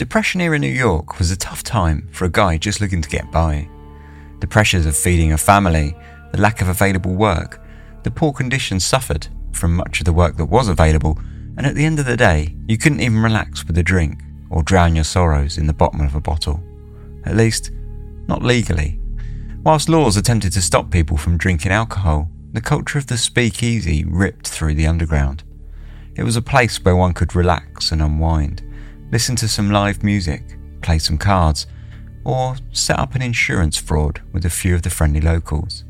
Depression era New York was a tough time for a guy just looking to get by. The pressures of feeding a family, the lack of available work, the poor conditions suffered from much of the work that was available, and at the end of the day, you couldn't even relax with a drink or drown your sorrows in the bottom of a bottle. At least, not legally. Whilst laws attempted to stop people from drinking alcohol, the culture of the speakeasy ripped through the underground. It was a place where one could relax and unwind, listen to some live music, play some cards, or set up an insurance fraud with a few of the friendly locals.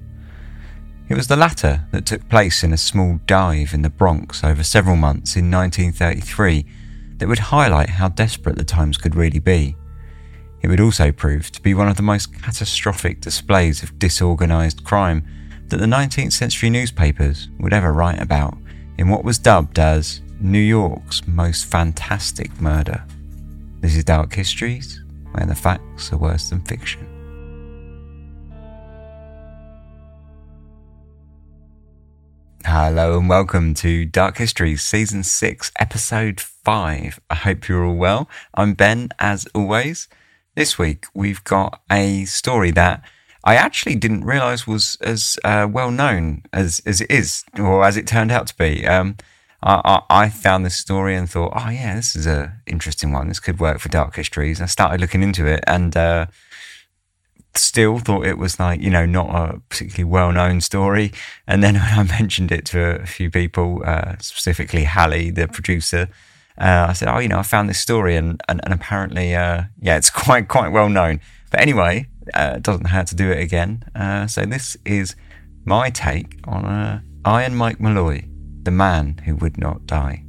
It was the latter that took place in a small dive in the Bronx over several months in 1933 that would highlight how desperate the times could really be. It would also prove to be one of the most catastrophic displays of disorganised crime that the 19th century newspapers would ever write about in what was dubbed as New York's most fantastic murder. This is Dark Histories, where the facts are worse than fiction. Hello and welcome to Dark Histories, Season 6, Episode 5. I hope you're all well. I'm Ben, as always. This week we've got a story that I actually didn't realise was as uh, well known as, as it is, or as it turned out to be. Um, I, I, found this story and thought, oh yeah, this is a interesting one. This could work for Dark Histories. I started looking into it and uh, still thought it was like you know not a particularly well known story. And then when I mentioned it to a few people, uh, specifically Hallie, the producer. Uh, I said, "Oh, you know, I found this story, and and, and apparently, uh, yeah, it's quite quite well known." But anyway, uh, doesn't have to do it again. Uh, so this is my take on uh, Iron Mike Malloy, the man who would not die.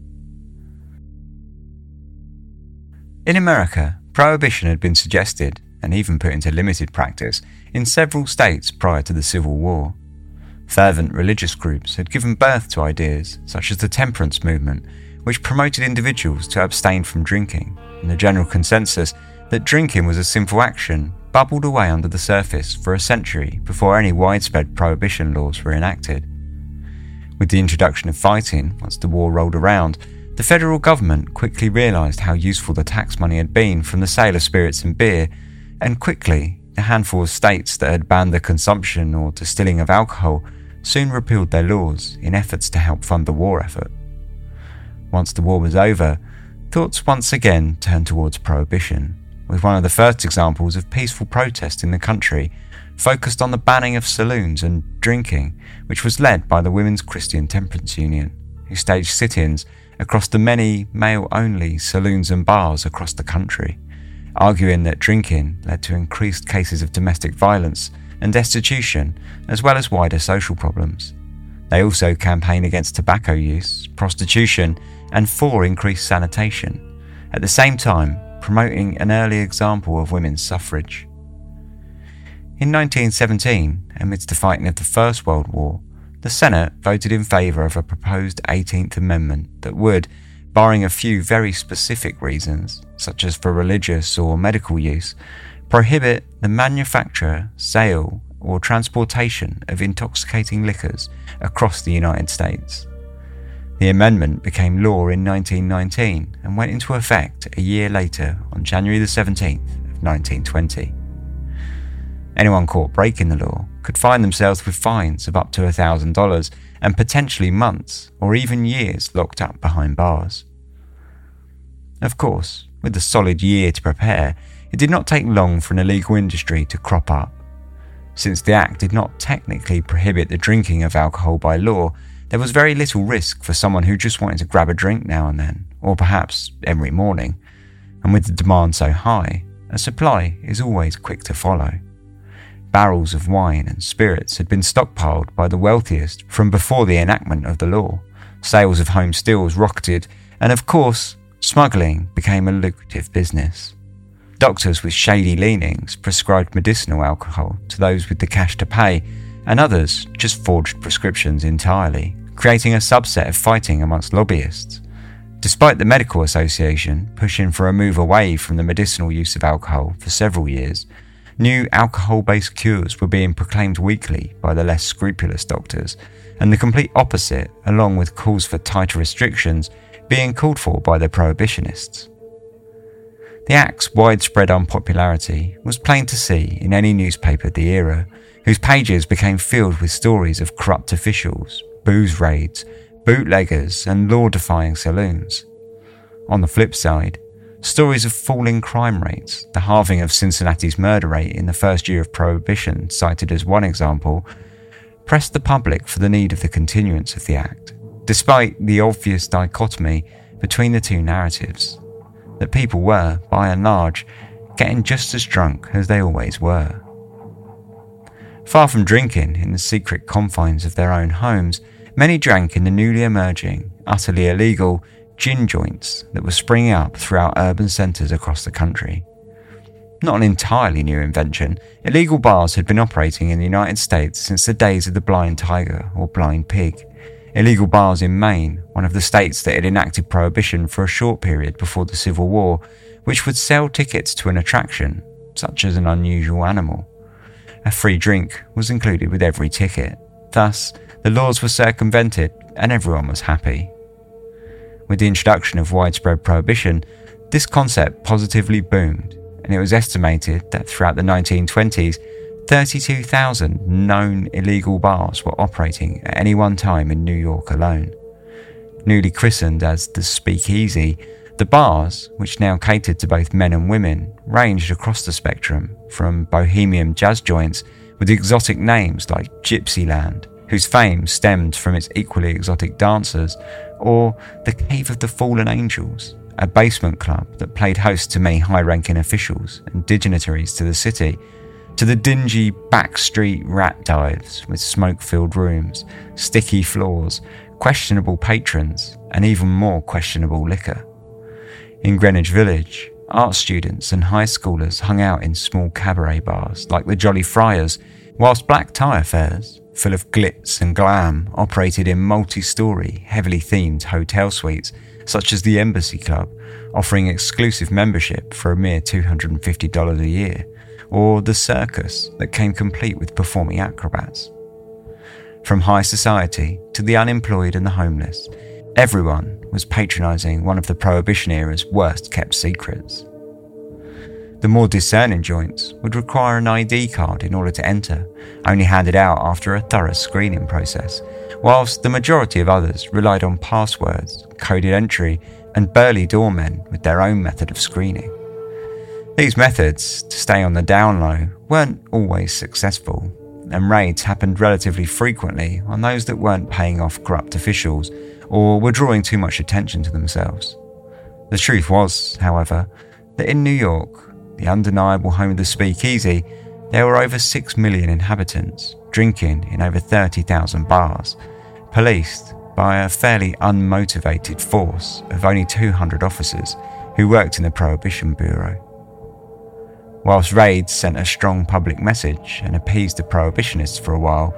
In America, prohibition had been suggested and even put into limited practice in several states prior to the Civil War. Fervent religious groups had given birth to ideas such as the temperance movement which promoted individuals to abstain from drinking, and the general consensus that drinking was a sinful action bubbled away under the surface for a century before any widespread prohibition laws were enacted. With the introduction of fighting, once the war rolled around, the federal government quickly realised how useful the tax money had been from the sale of spirits and beer, and quickly, the handful of states that had banned the consumption or distilling of alcohol soon repealed their laws in efforts to help fund the war effort. Once the war was over, thoughts once again turned towards prohibition, with one of the first examples of peaceful protest in the country focused on the banning of saloons and drinking, which was led by the Women's Christian Temperance Union, who staged sit ins across the many male only saloons and bars across the country, arguing that drinking led to increased cases of domestic violence and destitution, as well as wider social problems. They also campaigned against tobacco use, prostitution, and for increased sanitation, at the same time promoting an early example of women's suffrage. In 1917, amidst the fighting of the First World War, the Senate voted in favour of a proposed 18th Amendment that would, barring a few very specific reasons, such as for religious or medical use, prohibit the manufacture, sale, or transportation of intoxicating liquors across the United States. The amendment became law in 1919 and went into effect a year later on January the 17th of 1920. Anyone caught breaking the law could find themselves with fines of up to $1,000 and potentially months or even years locked up behind bars. Of course, with a solid year to prepare, it did not take long for an illegal industry to crop up. Since the Act did not technically prohibit the drinking of alcohol by law, there was very little risk for someone who just wanted to grab a drink now and then, or perhaps every morning. And with the demand so high, a supply is always quick to follow. Barrels of wine and spirits had been stockpiled by the wealthiest from before the enactment of the law. Sales of home stills rocketed, and of course, smuggling became a lucrative business. Doctors with shady leanings prescribed medicinal alcohol to those with the cash to pay, and others just forged prescriptions entirely, creating a subset of fighting amongst lobbyists. Despite the Medical Association pushing for a move away from the medicinal use of alcohol for several years, new alcohol based cures were being proclaimed weekly by the less scrupulous doctors, and the complete opposite, along with calls for tighter restrictions, being called for by the prohibitionists. The Act's widespread unpopularity was plain to see in any newspaper of the era, whose pages became filled with stories of corrupt officials, booze raids, bootleggers, and law defying saloons. On the flip side, stories of falling crime rates, the halving of Cincinnati's murder rate in the first year of Prohibition, cited as one example, pressed the public for the need of the continuance of the Act, despite the obvious dichotomy between the two narratives that people were, by and large, getting just as drunk as they always were. Far from drinking in the secret confines of their own homes, many drank in the newly emerging, utterly illegal gin joints that were springing up throughout urban centres across the country. Not an entirely new invention, illegal bars had been operating in the United States since the days of the blind tiger or blind pig. Illegal bars in Maine, one of the states that had enacted prohibition for a short period before the Civil War, which would sell tickets to an attraction, such as an unusual animal. A free drink was included with every ticket. Thus, the laws were circumvented and everyone was happy. With the introduction of widespread prohibition, this concept positively boomed, and it was estimated that throughout the 1920s, 32,000 known illegal bars were operating at any one time in New York alone. Newly christened as the Speakeasy, the bars, which now catered to both men and women, ranged across the spectrum from bohemian jazz joints with exotic names like Gypsyland, whose fame stemmed from its equally exotic dancers, or the Cave of the Fallen Angels, a basement club that played host to many high ranking officials and dignitaries to the city to the dingy backstreet rat dives with smoke filled rooms, sticky floors, questionable patrons, and even more questionable liquor. In Greenwich Village, art students and high schoolers hung out in small cabaret bars like the Jolly Friars, whilst black tie affairs, full of glitz and glam, operated in multi story, heavily themed hotel suites such as the Embassy Club, offering exclusive membership for a mere $250 a year or the circus that came complete with performing acrobats. From high society to the unemployed and the homeless, everyone was patronising one of the Prohibition era's worst kept secrets. The more discerning joints would require an ID card in order to enter, only handed out after a thorough screening process, whilst the majority of others relied on passwords, coded entry, and burly doormen with their own method of screening. These methods, to stay on the down low, weren't always successful, and raids happened relatively frequently on those that weren't paying off corrupt officials or were drawing too much attention to themselves. The truth was, however, that in New York, the undeniable home of the speakeasy, there were over 6 million inhabitants, drinking in over 30,000 bars, policed by a fairly unmotivated force of only 200 officers who worked in the Prohibition Bureau. Whilst raids sent a strong public message and appeased the prohibitionists for a while,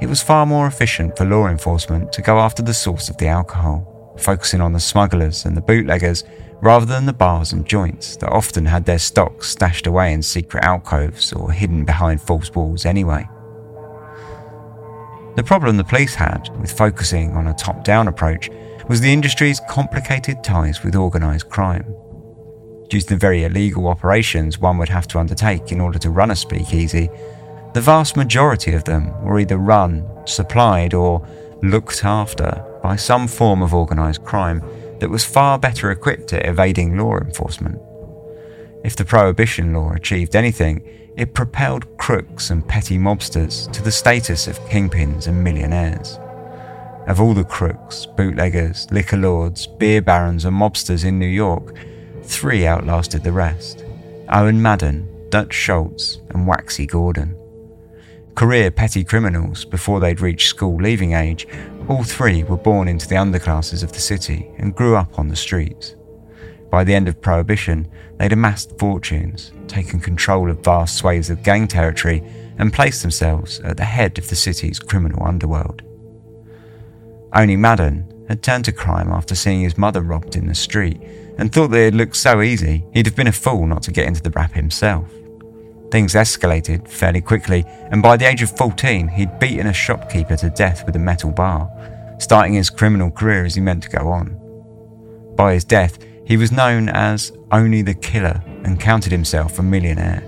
it was far more efficient for law enforcement to go after the source of the alcohol, focusing on the smugglers and the bootleggers rather than the bars and joints that often had their stocks stashed away in secret alcoves or hidden behind false walls anyway. The problem the police had with focusing on a top down approach was the industry's complicated ties with organised crime due to the very illegal operations one would have to undertake in order to run a speakeasy, the vast majority of them were either run, supplied, or looked after by some form of organised crime that was far better equipped at evading law enforcement. If the prohibition law achieved anything, it propelled crooks and petty mobsters to the status of kingpins and millionaires. Of all the crooks, bootleggers, liquor lords, beer barons, and mobsters in New York, Three outlasted the rest Owen Madden, Dutch Schultz, and Waxy Gordon. Career petty criminals before they'd reached school leaving age, all three were born into the underclasses of the city and grew up on the streets. By the end of Prohibition, they'd amassed fortunes, taken control of vast swathes of gang territory, and placed themselves at the head of the city's criminal underworld. Owney Madden had turned to crime after seeing his mother robbed in the street and thought that it looked so easy, he'd have been a fool not to get into the rap himself. Things escalated fairly quickly, and by the age of 14, he'd beaten a shopkeeper to death with a metal bar, starting his criminal career as he meant to go on. By his death, he was known as Owney the killer and counted himself a millionaire.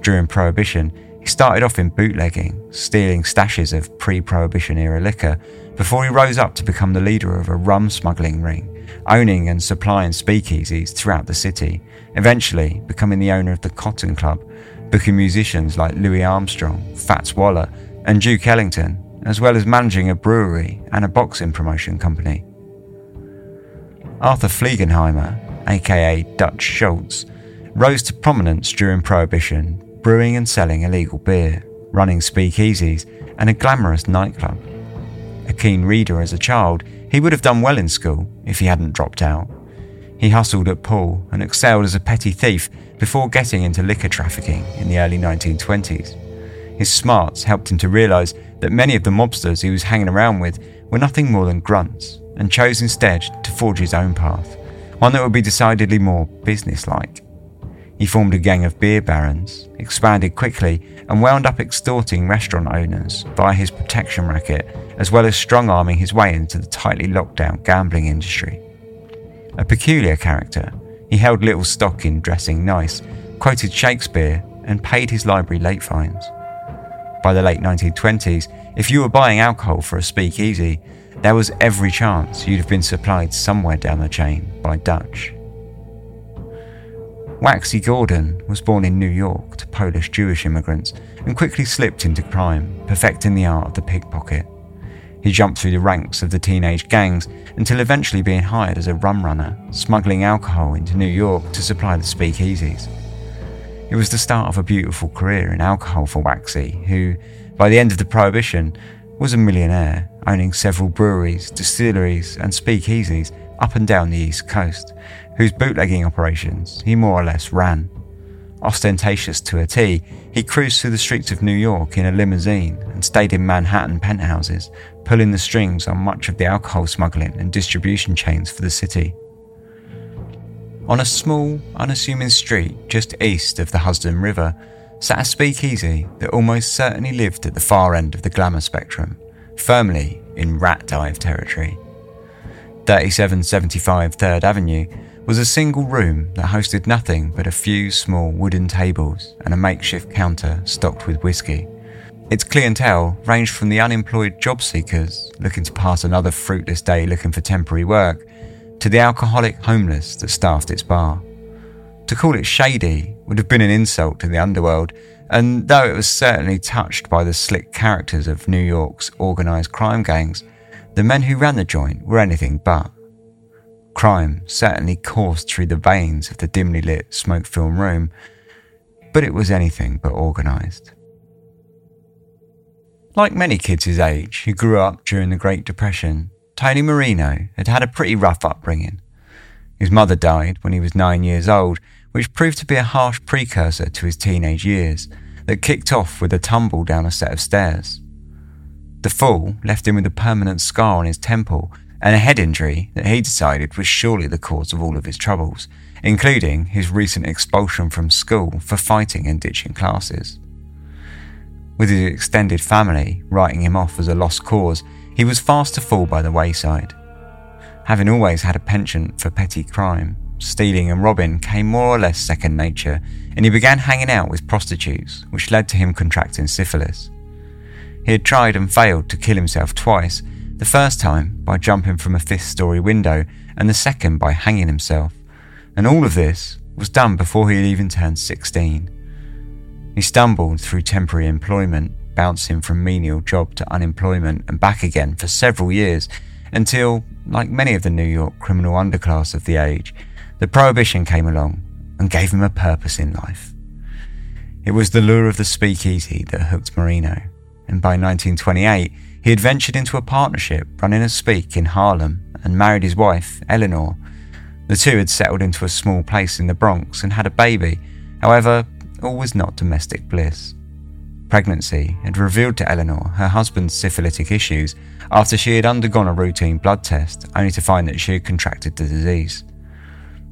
During Prohibition, he started off in bootlegging, stealing stashes of pre Prohibition era liquor, before he rose up to become the leader of a rum smuggling ring, owning and supplying speakeasies throughout the city, eventually becoming the owner of the Cotton Club, booking musicians like Louis Armstrong, Fats Waller, and Duke Ellington, as well as managing a brewery and a boxing promotion company. Arthur Fliegenheimer, aka Dutch Schultz, rose to prominence during Prohibition, brewing and selling illegal beer, running speakeasies, and a glamorous nightclub. A keen reader as a child, he would have done well in school if he hadn't dropped out. He hustled at pool and excelled as a petty thief before getting into liquor trafficking in the early 1920s. His smarts helped him to realise that many of the mobsters he was hanging around with were nothing more than grunts and chose instead to forge his own path, one that would be decidedly more businesslike. He formed a gang of beer barons, expanded quickly, and wound up extorting restaurant owners via his protection racket, as well as strong arming his way into the tightly locked down gambling industry. A peculiar character, he held little stock in dressing nice, quoted Shakespeare, and paid his library late fines. By the late 1920s, if you were buying alcohol for a speakeasy, there was every chance you'd have been supplied somewhere down the chain by Dutch. Waxy Gordon was born in New York to Polish Jewish immigrants and quickly slipped into crime, perfecting the art of the pickpocket. He jumped through the ranks of the teenage gangs until eventually being hired as a rum runner, smuggling alcohol into New York to supply the speakeasies. It was the start of a beautiful career in alcohol for Waxy, who, by the end of the Prohibition, was a millionaire, owning several breweries, distilleries, and speakeasies up and down the East Coast, whose bootlegging operations he more or less ran. Ostentatious to a T, he cruised through the streets of New York in a limousine and stayed in Manhattan penthouses, pulling the strings on much of the alcohol smuggling and distribution chains for the city. On a small, unassuming street just east of the Hudson River, sat a speakeasy that almost certainly lived at the far end of the glamour spectrum, firmly in rat dive territory. 3775 3rd Avenue was a single room that hosted nothing but a few small wooden tables and a makeshift counter stocked with whiskey. Its clientele ranged from the unemployed job seekers looking to pass another fruitless day looking for temporary work to the alcoholic homeless that staffed its bar. To call it shady would have been an insult to the underworld, and though it was certainly touched by the slick characters of New York's organised crime gangs, the men who ran the joint were anything but. Crime certainly coursed through the veins of the dimly lit smoke filled room, but it was anything but organised. Like many kids his age who grew up during the Great Depression, Tony Marino had had a pretty rough upbringing. His mother died when he was nine years old, which proved to be a harsh precursor to his teenage years that kicked off with a tumble down a set of stairs. The fall left him with a permanent scar on his temple and a head injury that he decided was surely the cause of all of his troubles, including his recent expulsion from school for fighting and ditching classes. With his extended family writing him off as a lost cause, he was fast to fall by the wayside. Having always had a penchant for petty crime, stealing and robbing came more or less second nature, and he began hanging out with prostitutes, which led to him contracting syphilis. He had tried and failed to kill himself twice, the first time by jumping from a fifth story window, and the second by hanging himself. And all of this was done before he had even turned 16. He stumbled through temporary employment, bouncing from menial job to unemployment and back again for several years until, like many of the New York criminal underclass of the age, the Prohibition came along and gave him a purpose in life. It was the lure of the speakeasy that hooked Marino, and by 1928 he had ventured into a partnership running a speak in Harlem and married his wife, Eleanor. The two had settled into a small place in the Bronx and had a baby. However, all was not domestic bliss. Pregnancy had revealed to Eleanor her husband's syphilitic issues after she had undergone a routine blood test, only to find that she had contracted the disease.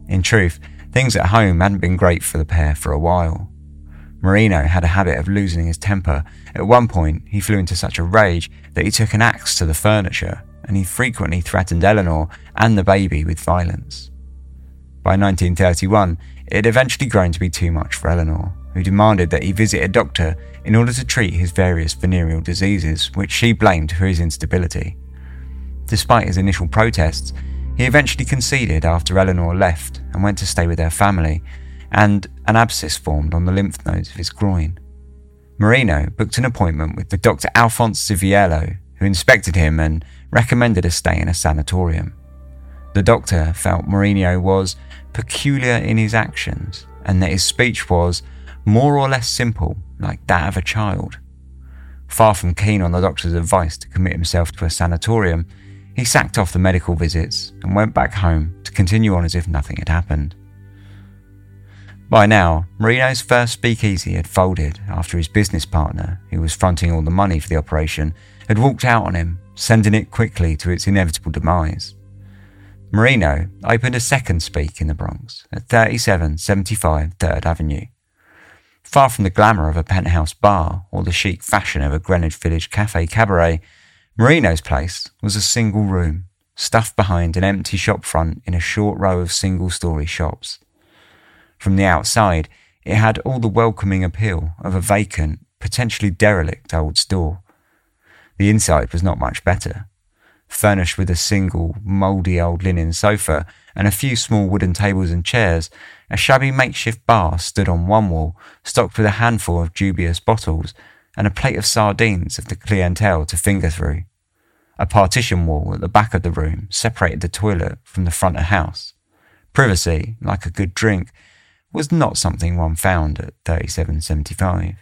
In truth, things at home hadn't been great for the pair for a while. Marino had a habit of losing his temper. At one point, he flew into such a rage that he took an axe to the furniture, and he frequently threatened Eleanor and the baby with violence. By 1931, it had eventually grown to be too much for Eleanor, who demanded that he visit a doctor in order to treat his various venereal diseases, which she blamed for his instability. Despite his initial protests, he eventually conceded after Eleanor left and went to stay with their family, and an abscess formed on the lymph nodes of his groin. Marino booked an appointment with the Dr. Alphonse Civiello, who inspected him and recommended a stay in a sanatorium. The doctor felt Marino was peculiar in his actions and that his speech was more or less simple, like that of a child. Far from keen on the doctor's advice to commit himself to a sanatorium, he sacked off the medical visits and went back home to continue on as if nothing had happened. By now, Marino's first speakeasy had folded after his business partner, who was fronting all the money for the operation, had walked out on him, sending it quickly to its inevitable demise. Marino opened a second speak in the Bronx at 3775 3rd Avenue. Far from the glamour of a penthouse bar or the chic fashion of a Greenwich Village cafe cabaret, Marino's place was a single room, stuffed behind an empty shop front in a short row of single story shops. From the outside, it had all the welcoming appeal of a vacant, potentially derelict old store. The inside was not much better. Furnished with a single, mouldy old linen sofa and a few small wooden tables and chairs, a shabby makeshift bar stood on one wall, stocked with a handful of dubious bottles and a plate of sardines of the clientele to finger through. A partition wall at the back of the room separated the toilet from the front of house. Privacy, like a good drink, was not something one found at 3775.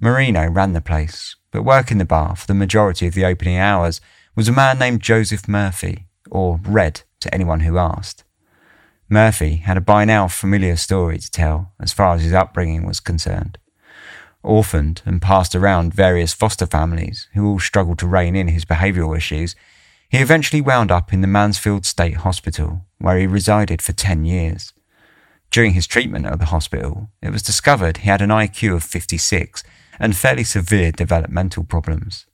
Marino ran the place, but working the bar for the majority of the opening hours was a man named Joseph Murphy, or Red to anyone who asked. Murphy had a by now familiar story to tell as far as his upbringing was concerned. Orphaned and passed around various foster families who all struggled to rein in his behavioural issues, he eventually wound up in the Mansfield State Hospital, where he resided for 10 years. During his treatment at the hospital, it was discovered he had an IQ of 56 and fairly severe developmental problems.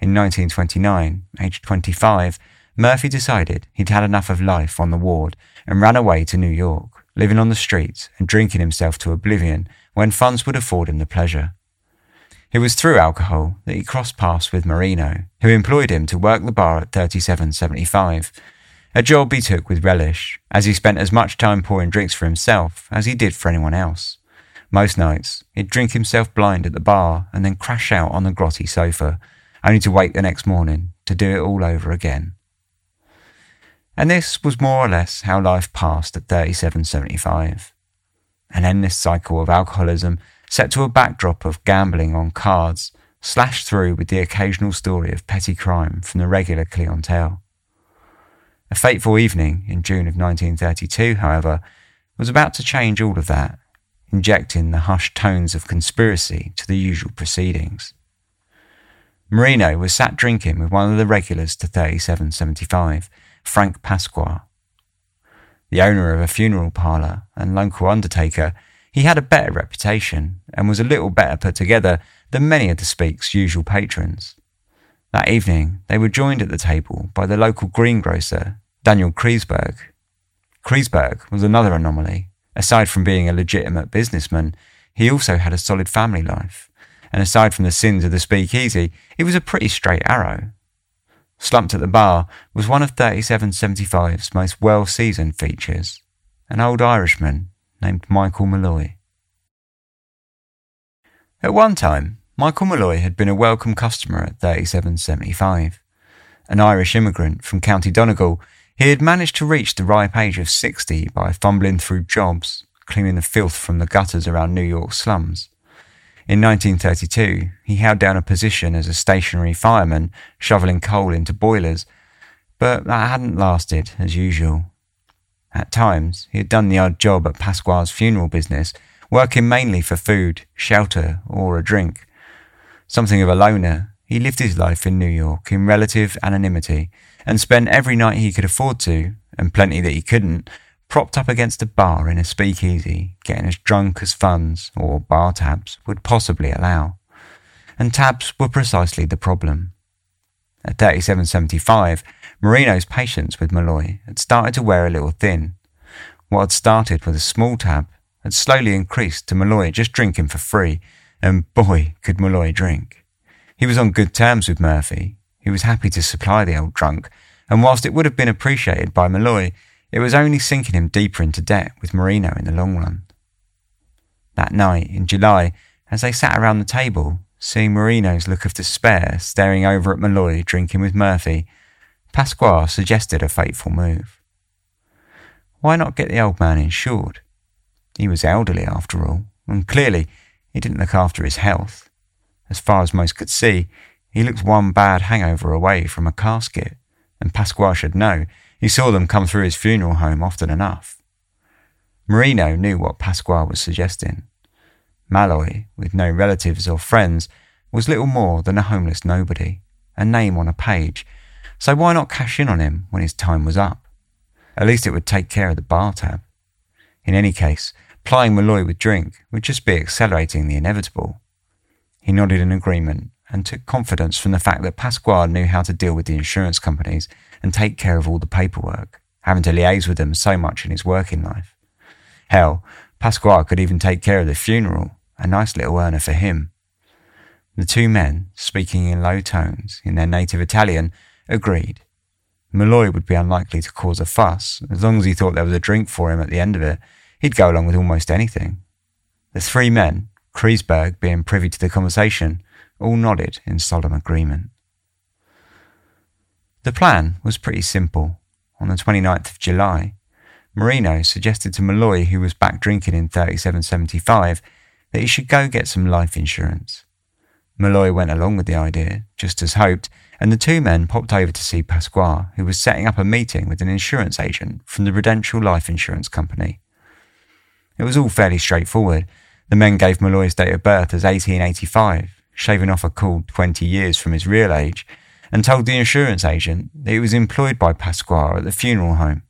In 1929, aged 25, Murphy decided he'd had enough of life on the ward and ran away to New York, living on the streets and drinking himself to oblivion when funds would afford him the pleasure. It was through alcohol that he crossed paths with Marino, who employed him to work the bar at 3775 a job he took with relish, as he spent as much time pouring drinks for himself as he did for anyone else. Most nights, he'd drink himself blind at the bar and then crash out on the grotty sofa, only to wake the next morning to do it all over again. And this was more or less how life passed at 3775. An endless cycle of alcoholism set to a backdrop of gambling on cards, slashed through with the occasional story of petty crime from the regular clientele. A fateful evening in June of 1932, however, was about to change all of that, injecting the hushed tones of conspiracy to the usual proceedings. Marino was sat drinking with one of the regulars to 3775, Frank Pasqua. The owner of a funeral parlour and local undertaker, he had a better reputation and was a little better put together than many of the Speak's usual patrons. That evening, they were joined at the table by the local greengrocer, Daniel Kreisberg. Kreisberg was another anomaly. Aside from being a legitimate businessman, he also had a solid family life. And aside from the sins of the speakeasy, he was a pretty straight arrow. Slumped at the bar was one of 3775's most well seasoned features, an old Irishman named Michael Malloy. At one time, Michael Malloy had been a welcome customer at 3775. An Irish immigrant from County Donegal he had managed to reach the ripe age of 60 by fumbling through jobs, cleaning the filth from the gutters around New York slums. In 1932, he held down a position as a stationary fireman, shoveling coal into boilers, but that hadn't lasted as usual. At times, he had done the odd job at Pasquale's funeral business, working mainly for food, shelter, or a drink. Something of a loner, he lived his life in New York in relative anonymity and spent every night he could afford to, and plenty that he couldn't, propped up against a bar in a speakeasy, getting as drunk as funds, or bar tabs, would possibly allow. And tabs were precisely the problem. At 37.75, Marino's patience with Malloy had started to wear a little thin, What had started with a small tab had slowly increased to Malloy just drinking for free, and boy, could Malloy drink. He was on good terms with Murphy. He was happy to supply the old drunk, and whilst it would have been appreciated by Malloy, it was only sinking him deeper into debt with Marino in the long run. That night in July, as they sat around the table, seeing Marino's look of despair staring over at Malloy drinking with Murphy, Pasquale suggested a fateful move. Why not get the old man insured? He was elderly after all, and clearly he didn't look after his health. As far as most could see, he looked one bad hangover away from a casket, and Pasquale should know he saw them come through his funeral home often enough. Marino knew what Pasquale was suggesting. Malloy, with no relatives or friends, was little more than a homeless nobody, a name on a page, so why not cash in on him when his time was up? At least it would take care of the bar tab. In any case, plying Malloy with drink would just be accelerating the inevitable. He nodded in agreement and took confidence from the fact that Pasquale knew how to deal with the insurance companies and take care of all the paperwork, having to liaise with them so much in his working life. Hell, Pasquale could even take care of the funeral, a nice little earner for him. The two men, speaking in low tones in their native Italian, agreed. Malloy would be unlikely to cause a fuss, as long as he thought there was a drink for him at the end of it, He'd go along with almost anything. The three men, Kreisberg being privy to the conversation, all nodded in solemn agreement. The plan was pretty simple. On the 29th of July, Marino suggested to Malloy, who was back drinking in 3775, that he should go get some life insurance. Malloy went along with the idea, just as hoped, and the two men popped over to see Pasquale, who was setting up a meeting with an insurance agent from the Prudential Life Insurance Company. It was all fairly straightforward. The men gave Malloy's date of birth as 1885, shaving off a cool 20 years from his real age, and told the insurance agent that he was employed by Pasquale at the funeral home.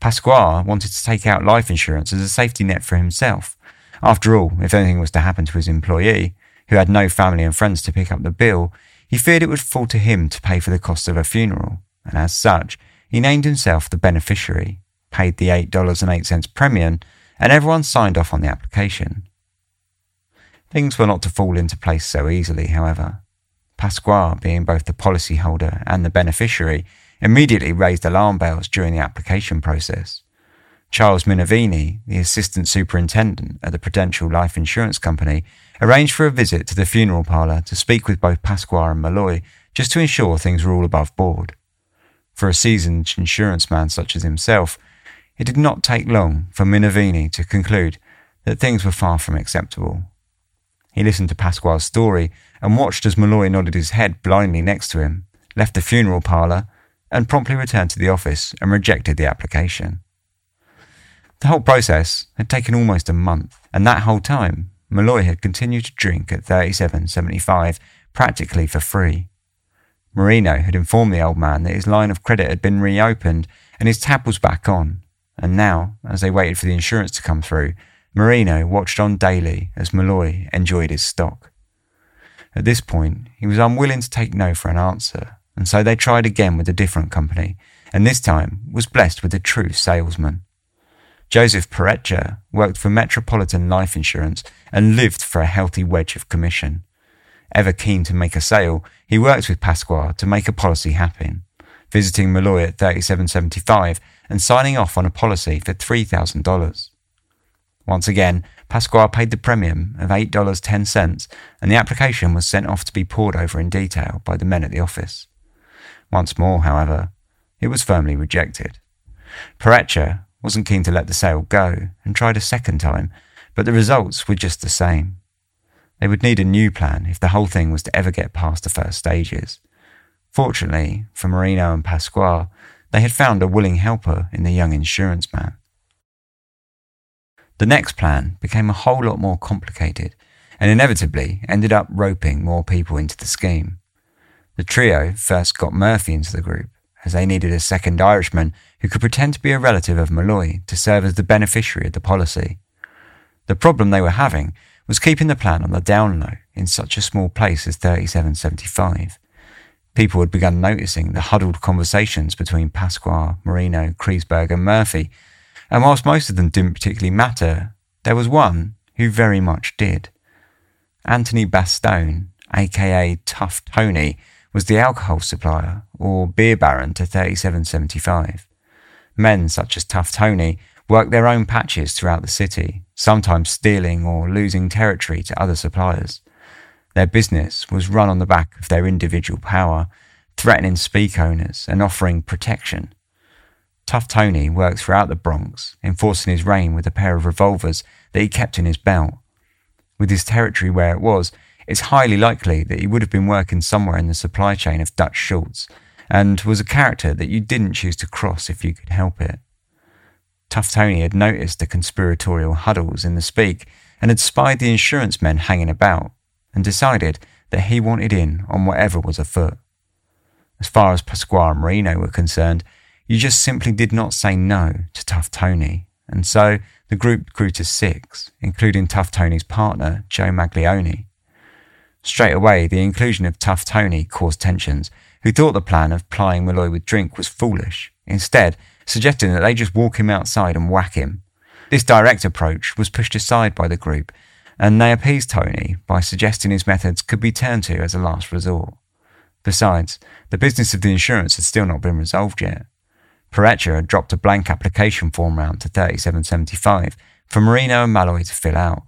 Pasquale wanted to take out life insurance as a safety net for himself. After all, if anything was to happen to his employee, who had no family and friends to pick up the bill, he feared it would fall to him to pay for the cost of a funeral, and as such, he named himself the beneficiary, paid the $8.08 premium, and everyone signed off on the application. Things were not to fall into place so easily, however. Pasquale, being both the policyholder and the beneficiary, immediately raised alarm bells during the application process. Charles Minervini, the assistant superintendent at the Prudential Life Insurance Company, arranged for a visit to the funeral parlour to speak with both Pasquale and Malloy just to ensure things were all above board. For a seasoned insurance man such as himself, it did not take long for Minervini to conclude that things were far from acceptable. He listened to Pasquale's story and watched as Malloy nodded his head blindly next to him, left the funeral parlour, and promptly returned to the office and rejected the application. The whole process had taken almost a month, and that whole time, Malloy had continued to drink at 37.75 practically for free. Marino had informed the old man that his line of credit had been reopened and his tab was back on, and now, as they waited for the insurance to come through, Marino watched on daily as Malloy enjoyed his stock. At this point, he was unwilling to take no for an answer, and so they tried again with a different company, and this time was blessed with a true salesman. Joseph Pereccia worked for Metropolitan Life Insurance and lived for a healthy wedge of commission. Ever keen to make a sale, he worked with Pasquale to make a policy happen, visiting Malloy at 3775 and signing off on a policy for $3,000. Once again, Pasquale paid the premium of $8.10 and the application was sent off to be pored over in detail by the men at the office. Once more, however, it was firmly rejected. Pereccia wasn't keen to let the sale go and tried a second time, but the results were just the same. They would need a new plan if the whole thing was to ever get past the first stages. Fortunately for Marino and Pasquale, they had found a willing helper in the young insurance man. The next plan became a whole lot more complicated and inevitably ended up roping more people into the scheme. The trio first got Murphy into the group, as they needed a second Irishman who could pretend to be a relative of Malloy to serve as the beneficiary of the policy. The problem they were having was keeping the plan on the down low in such a small place as 3775. People had begun noticing the huddled conversations between Pasquale, Marino, Kreisberg, and Murphy, and whilst most of them didn't particularly matter, there was one who very much did. Anthony Bastone, aka Tough Tony, was the alcohol supplier, or beer baron, to 3775. Men such as Tough Tony worked their own patches throughout the city, sometimes stealing or losing territory to other suppliers. Their business was run on the back of their individual power, threatening speak owners and offering protection. Tough Tony worked throughout the Bronx, enforcing his reign with a pair of revolvers that he kept in his belt. With his territory where it was, it's highly likely that he would have been working somewhere in the supply chain of Dutch Schultz and was a character that you didn't choose to cross if you could help it. Tough Tony had noticed the conspiratorial huddles in the speak and had spied the insurance men hanging about and decided that he wanted in on whatever was afoot. As far as Pasquale and Marino were concerned, you just simply did not say no to Tough Tony, and so the group grew to six, including Tough Tony's partner, Joe Maglione. Straight away, the inclusion of Tough Tony caused tensions, who thought the plan of plying Malloy with drink was foolish, instead, suggesting that they just walk him outside and whack him. This direct approach was pushed aside by the group, and they appeased Tony by suggesting his methods could be turned to as a last resort. Besides, the business of the insurance had still not been resolved yet. Perecha had dropped a blank application form round to 3775 for Marino and Malloy to fill out,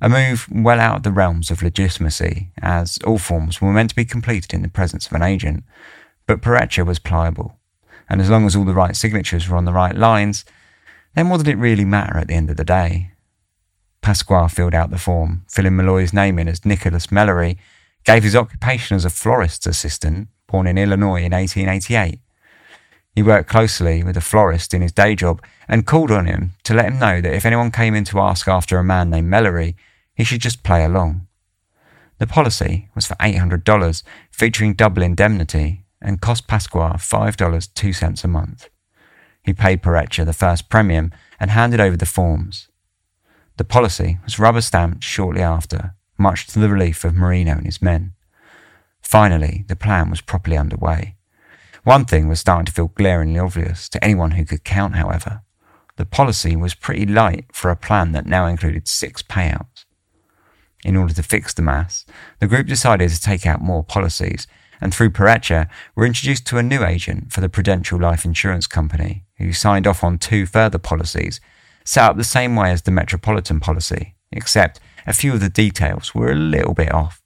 a move well out of the realms of legitimacy, as all forms were meant to be completed in the presence of an agent. But Perecha was pliable, and as long as all the right signatures were on the right lines, then what did it really matter at the end of the day? Pasquale filled out the form, filling Malloy's name in as Nicholas Mellery, gave his occupation as a florist's assistant, born in Illinois in 1888. He worked closely with a florist in his day job and called on him to let him know that if anyone came in to ask after a man named Mellory, he should just play along. The policy was for $800, featuring double indemnity, and cost Pasquale $5 2 cents a month. He paid Perecha the first premium and handed over the forms. The policy was rubber stamped shortly after, much to the relief of Marino and his men. Finally, the plan was properly underway. One thing was starting to feel glaringly obvious to anyone who could count, however. The policy was pretty light for a plan that now included six payouts. In order to fix the mass, the group decided to take out more policies, and through Perecha were introduced to a new agent for the Prudential Life Insurance Company, who signed off on two further policies, set up the same way as the Metropolitan policy, except a few of the details were a little bit off.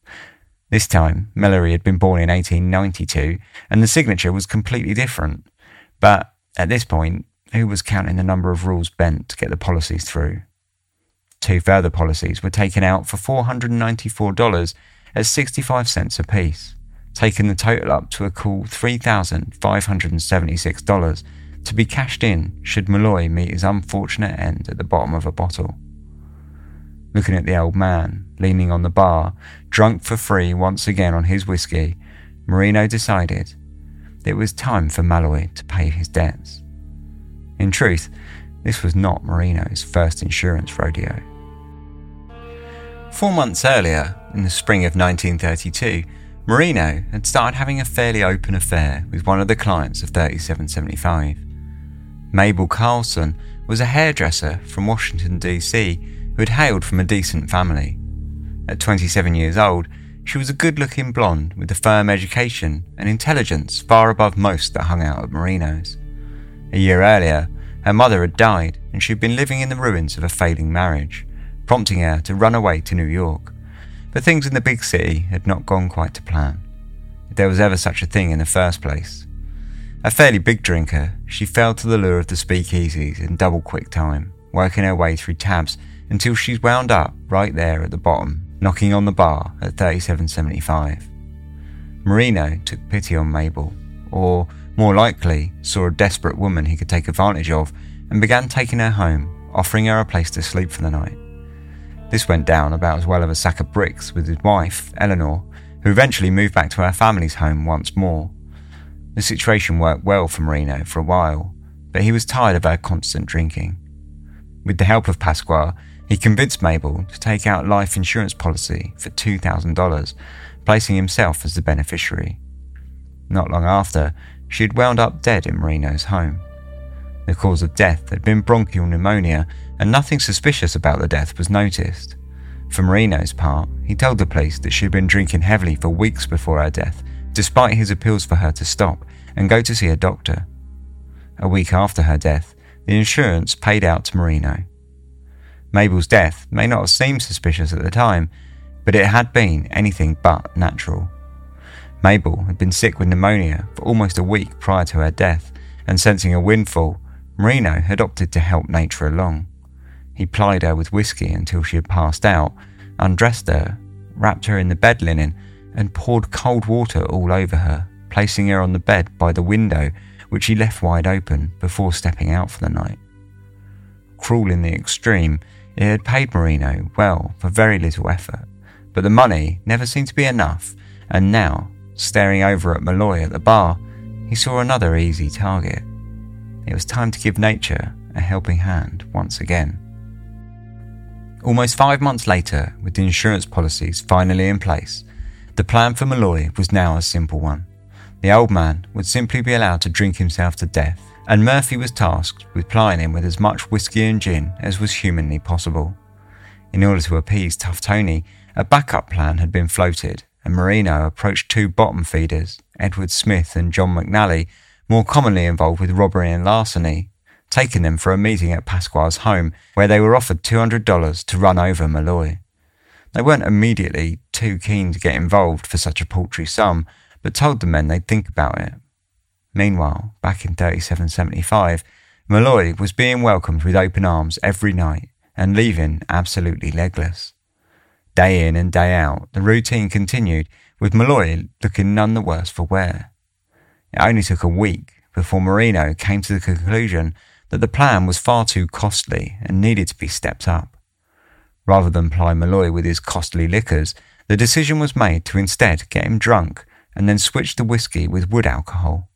This time, Mellery had been born in 1892, and the signature was completely different. But at this point, who was counting the number of rules bent to get the policies through? Two further policies were taken out for $494 at 65 cents apiece, taking the total up to a cool $3,576 to be cashed in should Malloy meet his unfortunate end at the bottom of a bottle looking at the old man, leaning on the bar, drunk for free once again on his whiskey, Marino decided it was time for Malloy to pay his debts. In truth, this was not Marino's first insurance rodeo. Four months earlier, in the spring of 1932, Marino had started having a fairly open affair with one of the clients of 3775. Mabel Carlson was a hairdresser from Washington, D.C who had hailed from a decent family. At 27 years old, she was a good looking blonde with a firm education and intelligence far above most that hung out at Marino's. A year earlier, her mother had died and she had been living in the ruins of a failing marriage, prompting her to run away to New York. But things in the big city had not gone quite to plan, if there was ever such a thing in the first place. A fairly big drinker, she fell to the lure of the speakeasies in double quick time, working her way through tabs until she's wound up right there at the bottom, knocking on the bar at 37.75. Marino took pity on Mabel, or more likely, saw a desperate woman he could take advantage of and began taking her home, offering her a place to sleep for the night. This went down about as well as a sack of bricks with his wife, Eleanor, who eventually moved back to her family's home once more. The situation worked well for Marino for a while, but he was tired of her constant drinking. With the help of Pasquale, he convinced Mabel to take out life insurance policy for $2,000, placing himself as the beneficiary. Not long after, she had wound up dead in Marino's home. The cause of death had been bronchial pneumonia, and nothing suspicious about the death was noticed. For Marino's part, he told the police that she had been drinking heavily for weeks before her death, despite his appeals for her to stop and go to see a doctor. A week after her death, the insurance paid out to Marino. Mabel's death may not have seemed suspicious at the time, but it had been anything but natural. Mabel had been sick with pneumonia for almost a week prior to her death, and sensing a windfall, Marino had opted to help nature along. He plied her with whiskey until she had passed out, undressed her, wrapped her in the bed linen, and poured cold water all over her, placing her on the bed by the window, which he left wide open before stepping out for the night. Cruel in the extreme, it had paid Marino well for very little effort, but the money never seemed to be enough, and now, staring over at Malloy at the bar, he saw another easy target. It was time to give nature a helping hand once again. Almost five months later, with the insurance policies finally in place, the plan for Malloy was now a simple one. The old man would simply be allowed to drink himself to death, and Murphy was tasked with plying him with as much whiskey and gin as was humanly possible. In order to appease Tough Tony, a backup plan had been floated, and Marino approached two bottom feeders, Edward Smith and John McNally, more commonly involved with robbery and larceny, taking them for a meeting at Pasquale's home, where they were offered $200 to run over Malloy. They weren't immediately too keen to get involved for such a paltry sum, but told the men they'd think about it. Meanwhile, back in 3775, Malloy was being welcomed with open arms every night and leaving absolutely legless. Day in and day out, the routine continued, with Malloy looking none the worse for wear. It only took a week before Marino came to the conclusion that the plan was far too costly and needed to be stepped up. Rather than ply Malloy with his costly liquors, the decision was made to instead get him drunk and then switch the whiskey with wood alcohol.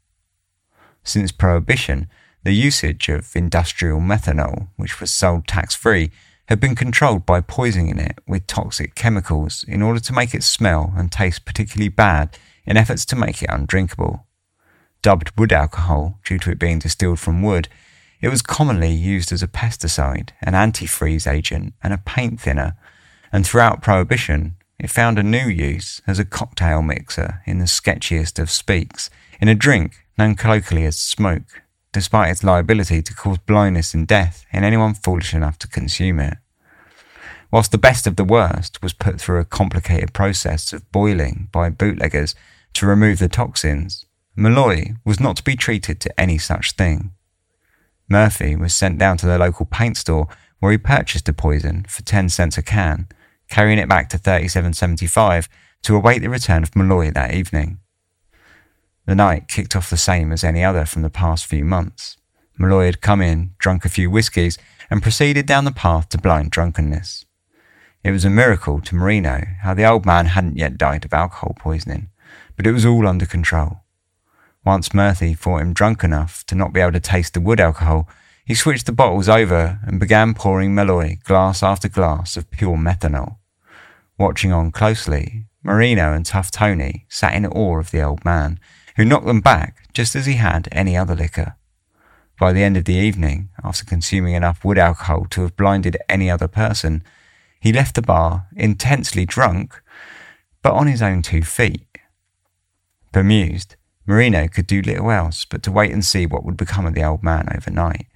Since Prohibition, the usage of industrial methanol, which was sold tax free, had been controlled by poisoning it with toxic chemicals in order to make it smell and taste particularly bad in efforts to make it undrinkable. Dubbed wood alcohol due to it being distilled from wood, it was commonly used as a pesticide, an antifreeze agent, and a paint thinner, and throughout Prohibition, it found a new use as a cocktail mixer in the sketchiest of speaks, in a drink known colloquially as smoke, despite its liability to cause blindness and death in anyone foolish enough to consume it. Whilst the best of the worst was put through a complicated process of boiling by bootleggers to remove the toxins, Malloy was not to be treated to any such thing. Murphy was sent down to the local paint store where he purchased the poison for 10 cents a can, carrying it back to 3775 to await the return of Malloy that evening. The night kicked off the same as any other from the past few months. Malloy had come in, drunk a few whiskies, and proceeded down the path to blind drunkenness. It was a miracle to Marino how the old man hadn't yet died of alcohol poisoning, but it was all under control. Once Murphy thought him drunk enough to not be able to taste the wood alcohol, he switched the bottles over and began pouring Malloy glass after glass of pure methanol. Watching on closely, Marino and Tough Tony sat in awe of the old man, who knocked them back just as he had any other liquor. By the end of the evening, after consuming enough wood alcohol to have blinded any other person, he left the bar intensely drunk, but on his own two feet. Bemused, Marino could do little else but to wait and see what would become of the old man overnight.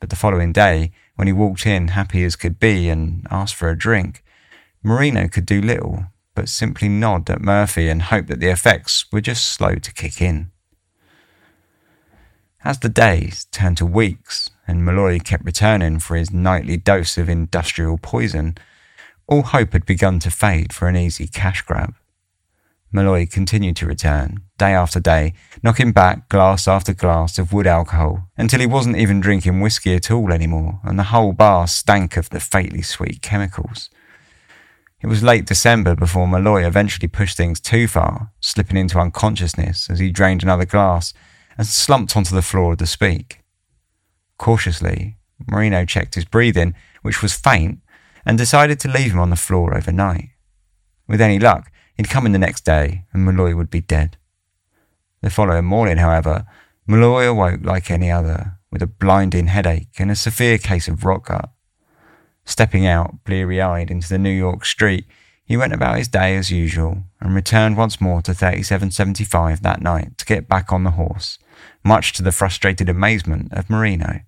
But the following day, when he walked in happy as could be and asked for a drink, Marino could do little but simply nod at Murphy and hope that the effects were just slow to kick in. As the days turned to weeks and Malloy kept returning for his nightly dose of industrial poison, all hope had begun to fade for an easy cash grab. Malloy continued to return, day after day, knocking back glass after glass of wood alcohol until he wasn't even drinking whiskey at all anymore, and the whole bar stank of the fatally sweet chemicals. It was late December before Malloy eventually pushed things too far, slipping into unconsciousness as he drained another glass and slumped onto the floor of the speak. Cautiously, Marino checked his breathing, which was faint, and decided to leave him on the floor overnight. With any luck, He'd come in the next day, and Malloy would be dead. The following morning, however, Malloy awoke like any other, with a blinding headache and a severe case of rot gut. Stepping out, bleary eyed, into the New York street, he went about his day as usual and returned once more to 3775 that night to get back on the horse, much to the frustrated amazement of Marino.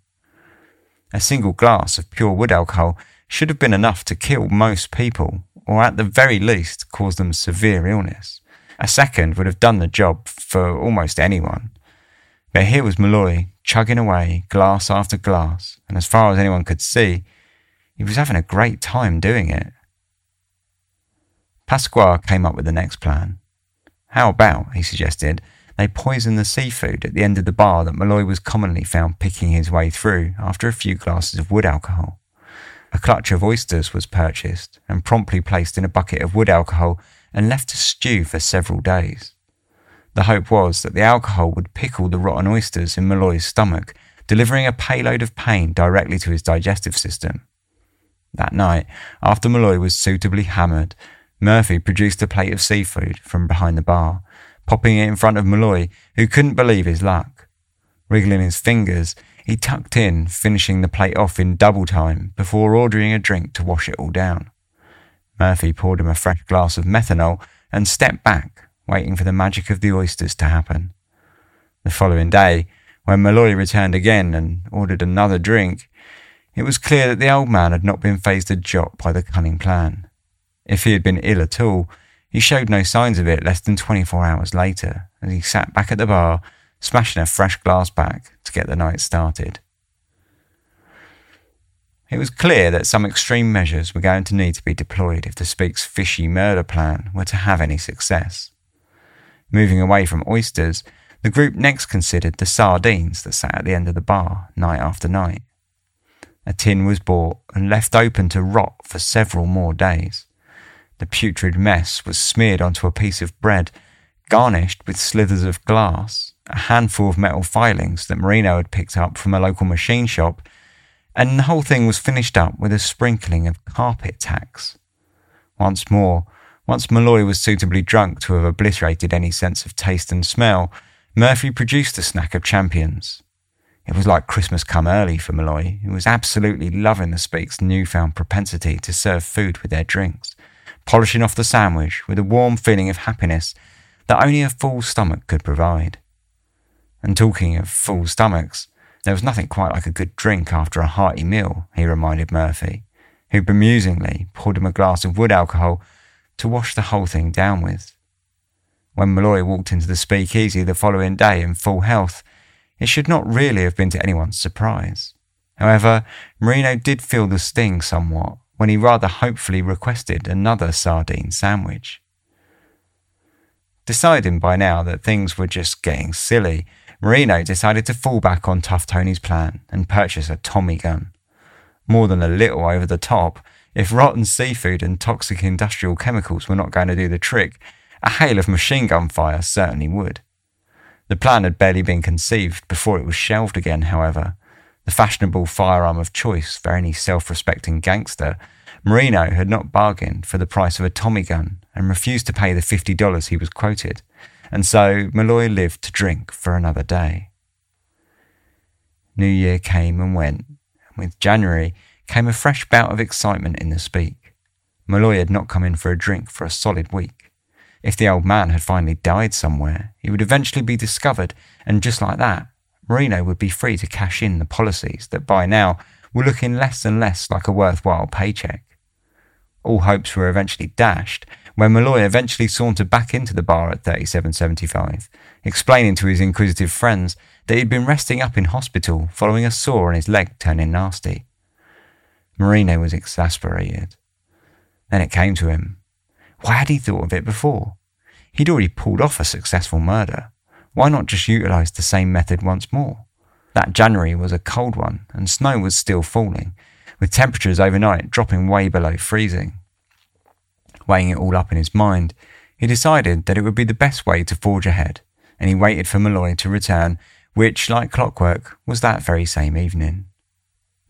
A single glass of pure wood alcohol should have been enough to kill most people, or at the very least cause them severe illness. A second would have done the job for almost anyone. But here was Malloy chugging away glass after glass, and as far as anyone could see, he was having a great time doing it. Pasquale came up with the next plan. How about, he suggested, they poison the seafood at the end of the bar that Malloy was commonly found picking his way through after a few glasses of wood alcohol. A clutch of oysters was purchased and promptly placed in a bucket of wood alcohol and left to stew for several days. The hope was that the alcohol would pickle the rotten oysters in Malloy's stomach, delivering a payload of pain directly to his digestive system. That night, after Malloy was suitably hammered, Murphy produced a plate of seafood from behind the bar, popping it in front of Malloy, who couldn't believe his luck. Wriggling his fingers, he tucked in, finishing the plate off in double time before ordering a drink to wash it all down. Murphy poured him a fresh glass of methanol and stepped back, waiting for the magic of the oysters to happen. The following day, when Malloy returned again and ordered another drink, it was clear that the old man had not been phased a jot by the cunning plan. If he had been ill at all, he showed no signs of it less than 24 hours later as he sat back at the bar, smashing a fresh glass back to get the night started. It was clear that some extreme measures were going to need to be deployed if the Speak's fishy murder plan were to have any success. Moving away from oysters, the group next considered the sardines that sat at the end of the bar night after night. A tin was bought and left open to rot for several more days. The putrid mess was smeared onto a piece of bread, garnished with slithers of glass, a handful of metal filings that Marino had picked up from a local machine shop, and the whole thing was finished up with a sprinkling of carpet tacks. Once more, once Malloy was suitably drunk to have obliterated any sense of taste and smell, Murphy produced a snack of champions. It was like Christmas come early for Malloy, who was absolutely loving the Speak's newfound propensity to serve food with their drinks, polishing off the sandwich with a warm feeling of happiness that only a full stomach could provide. And talking of full stomachs, there was nothing quite like a good drink after a hearty meal, he reminded Murphy, who bemusingly poured him a glass of wood alcohol to wash the whole thing down with. When Malloy walked into the speakeasy the following day in full health, it should not really have been to anyone's surprise. However, Marino did feel the sting somewhat when he rather hopefully requested another sardine sandwich. Deciding by now that things were just getting silly, Marino decided to fall back on Tough Tony's plan and purchase a Tommy gun. More than a little over the top, if rotten seafood and toxic industrial chemicals were not going to do the trick, a hail of machine gun fire certainly would. The plan had barely been conceived before it was shelved again, however. The fashionable firearm of choice for any self respecting gangster, Marino had not bargained for the price of a Tommy gun and refused to pay the $50 he was quoted and so Malloy lived to drink for another day. New Year came and went, and with January came a fresh bout of excitement in the speak. Malloy had not come in for a drink for a solid week. If the old man had finally died somewhere, he would eventually be discovered, and just like that, Marino would be free to cash in the policies that by now were looking less and less like a worthwhile paycheck. All hopes were eventually dashed when Malloy eventually sauntered back into the bar at 3775, explaining to his inquisitive friends that he'd been resting up in hospital following a sore on his leg turning nasty. Marino was exasperated. Then it came to him. Why had he thought of it before? He'd already pulled off a successful murder. Why not just utilize the same method once more? That January was a cold one, and snow was still falling, with temperatures overnight dropping way below freezing weighing it all up in his mind, he decided that it would be the best way to forge ahead, and he waited for Malloy to return, which, like clockwork, was that very same evening.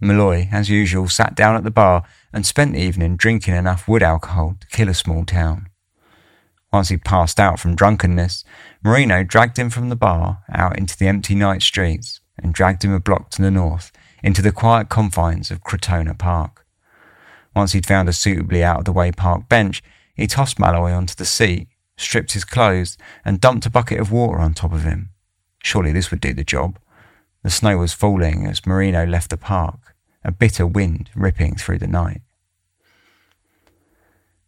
Malloy, as usual, sat down at the bar and spent the evening drinking enough wood alcohol to kill a small town. Once he passed out from drunkenness, Marino dragged him from the bar out into the empty night streets and dragged him a block to the north into the quiet confines of Crotona Park. Once he'd found a suitably out of the way park bench, he tossed Malloy onto the seat, stripped his clothes, and dumped a bucket of water on top of him. Surely this would do the job. The snow was falling as Marino left the park, a bitter wind ripping through the night.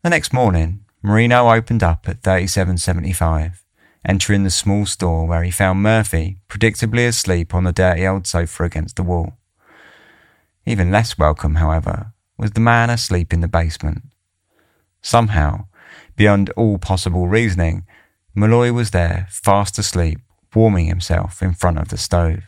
The next morning, Marino opened up at 3775, entering the small store where he found Murphy predictably asleep on the dirty old sofa against the wall. Even less welcome, however, was the man asleep in the basement. Somehow, beyond all possible reasoning, Malloy was there, fast asleep, warming himself in front of the stove.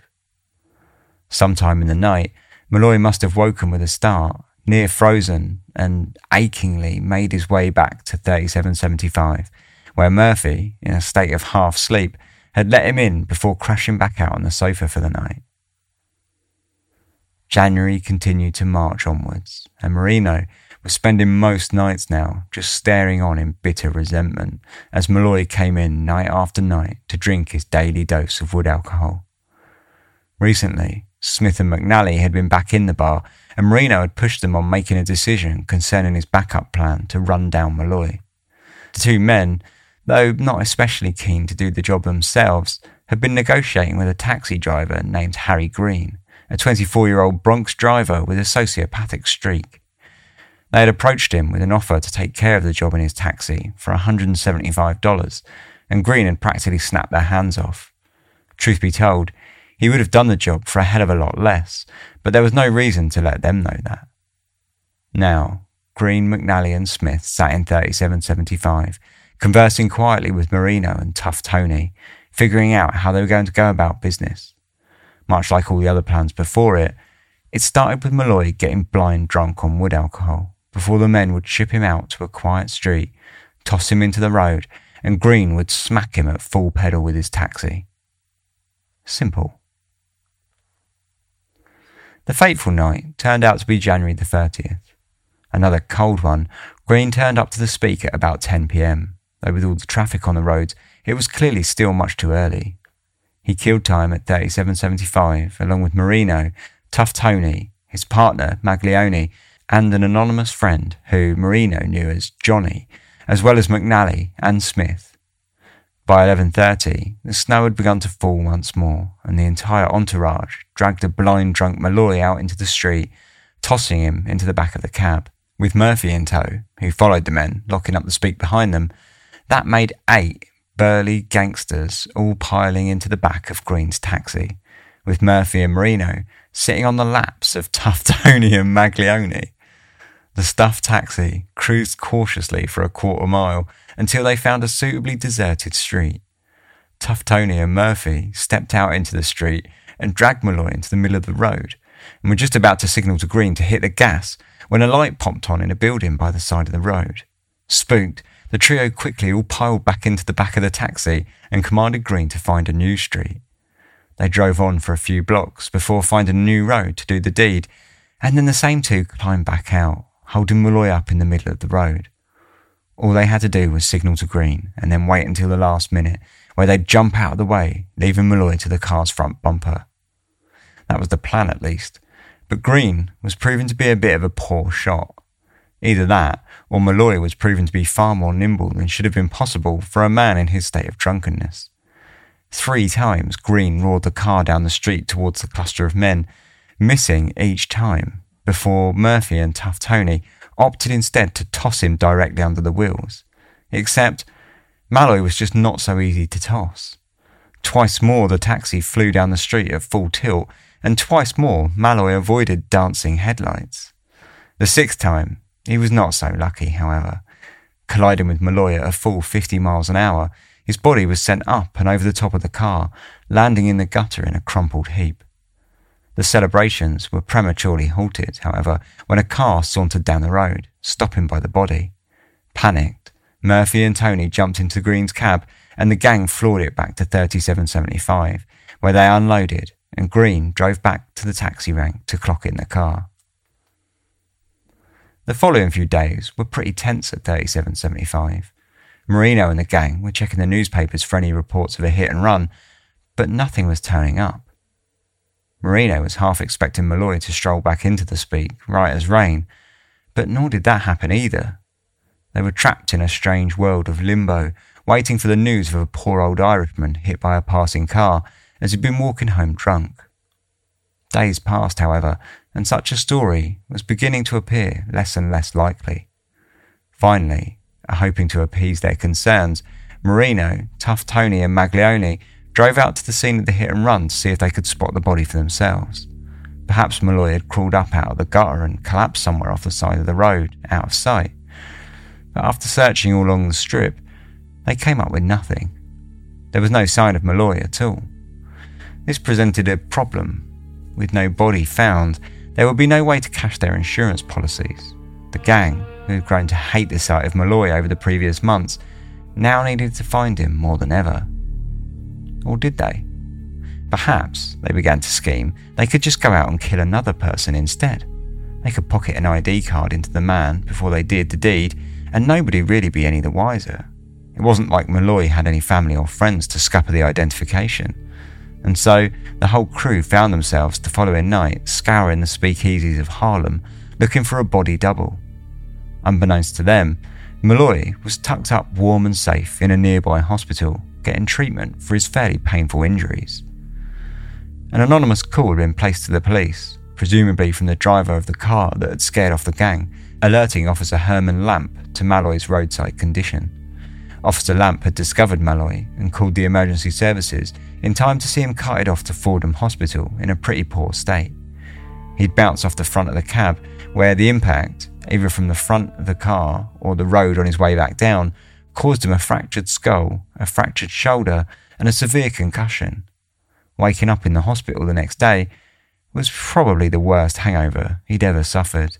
Sometime in the night, Malloy must have woken with a start, near frozen, and achingly made his way back to 3775, where Murphy, in a state of half sleep, had let him in before crashing back out on the sofa for the night. January continued to march onwards, and Marino was spending most nights now just staring on in bitter resentment as Malloy came in night after night to drink his daily dose of wood alcohol. Recently, Smith and McNally had been back in the bar, and Marino had pushed them on making a decision concerning his backup plan to run down Malloy. The two men, though not especially keen to do the job themselves, had been negotiating with a taxi driver named Harry Green, a 24 year old Bronx driver with a sociopathic streak. They had approached him with an offer to take care of the job in his taxi for $175, and Green had practically snapped their hands off. Truth be told, he would have done the job for a hell of a lot less, but there was no reason to let them know that. Now, Green, McNally, and Smith sat in 3775, conversing quietly with Marino and Tough Tony, figuring out how they were going to go about business. Much like all the other plans before it, it started with Malloy getting blind drunk on wood alcohol before the men would ship him out to a quiet street, toss him into the road, and Green would smack him at full pedal with his taxi. Simple. The fateful night turned out to be January the 30th. Another cold one, Green turned up to the speak at about 10 pm, though with all the traffic on the roads, it was clearly still much too early. He killed time at 37.75, along with Marino, Tough Tony, his partner, Maglione, and an anonymous friend who Marino knew as Johnny, as well as McNally and Smith, by 11.30, the snow had begun to fall once more, and the entire entourage dragged a blind drunk Malloy out into the street, tossing him into the back of the cab. With Murphy in tow, who followed the men, locking up the speak behind them, that made eight burly gangsters all piling into the back of Green's taxi, with Murphy and Marino sitting on the laps of Tough Tony and Maglione. The stuffed taxi cruised cautiously for a quarter mile until they found a suitably deserted street. Tough Tony and Murphy stepped out into the street and dragged Malloy into the middle of the road, and were just about to signal to Green to hit the gas when a light popped on in a building by the side of the road. Spooked, the trio quickly all piled back into the back of the taxi and commanded Green to find a new street. They drove on for a few blocks before finding a new road to do the deed, and then the same two climbed back out, holding Malloy up in the middle of the road. All they had to do was signal to Green and then wait until the last minute, where they'd jump out of the way, leaving Malloy to the car's front bumper. That was the plan at least, but Green was proven to be a bit of a poor shot. Either that, or Malloy was proven to be far more nimble than should have been possible for a man in his state of drunkenness. Three times Green roared the car down the street towards the cluster of men, missing each time, before Murphy and Tough Tony opted instead to toss him directly under the wheels. Except Malloy was just not so easy to toss. Twice more the taxi flew down the street at full tilt, and twice more Malloy avoided dancing headlights. The sixth time, he was not so lucky, however. Colliding with Malloy at a full 50 miles an hour, his body was sent up and over the top of the car, landing in the gutter in a crumpled heap. The celebrations were prematurely halted, however, when a car sauntered down the road, stopping by the body. Panicked, Murphy and Tony jumped into Green's cab and the gang floored it back to 3775, where they unloaded and Green drove back to the taxi rank to clock in the car. The following few days were pretty tense at 3775. Marino and the gang were checking the newspapers for any reports of a hit and run, but nothing was turning up. Marino was half expecting Malloy to stroll back into the speak, right as rain, but nor did that happen either. They were trapped in a strange world of limbo, waiting for the news of a poor old Irishman hit by a passing car as he'd been walking home drunk. Days passed, however, and such a story was beginning to appear less and less likely. Finally, hoping to appease their concerns, Marino, Tough Tony, and Maglione drove out to the scene of the hit and run to see if they could spot the body for themselves. Perhaps Malloy had crawled up out of the gutter and collapsed somewhere off the side of the road, out of sight. But after searching all along the strip, they came up with nothing. There was no sign of Malloy at all. This presented a problem. With no body found, there would be no way to cash their insurance policies. The gang, who had grown to hate the sight of Malloy over the previous months, now needed to find him more than ever. Or did they? Perhaps, they began to scheme, they could just go out and kill another person instead. They could pocket an ID card into the man before they did the deed, and nobody really be any the wiser. It wasn't like Malloy had any family or friends to scupper the identification. And so the whole crew found themselves the following night scouring the speakeasies of Harlem looking for a body double. Unbeknownst to them, Malloy was tucked up warm and safe in a nearby hospital, getting treatment for his fairly painful injuries. An anonymous call had been placed to the police, presumably from the driver of the car that had scared off the gang, alerting Officer Herman Lamp to Malloy's roadside condition. Officer Lamp had discovered Malloy and called the emergency services in time to see him carted off to Fordham Hospital in a pretty poor state. He'd bounced off the front of the cab, where the impact, either from the front of the car or the road on his way back down, caused him a fractured skull, a fractured shoulder, and a severe concussion. Waking up in the hospital the next day was probably the worst hangover he'd ever suffered.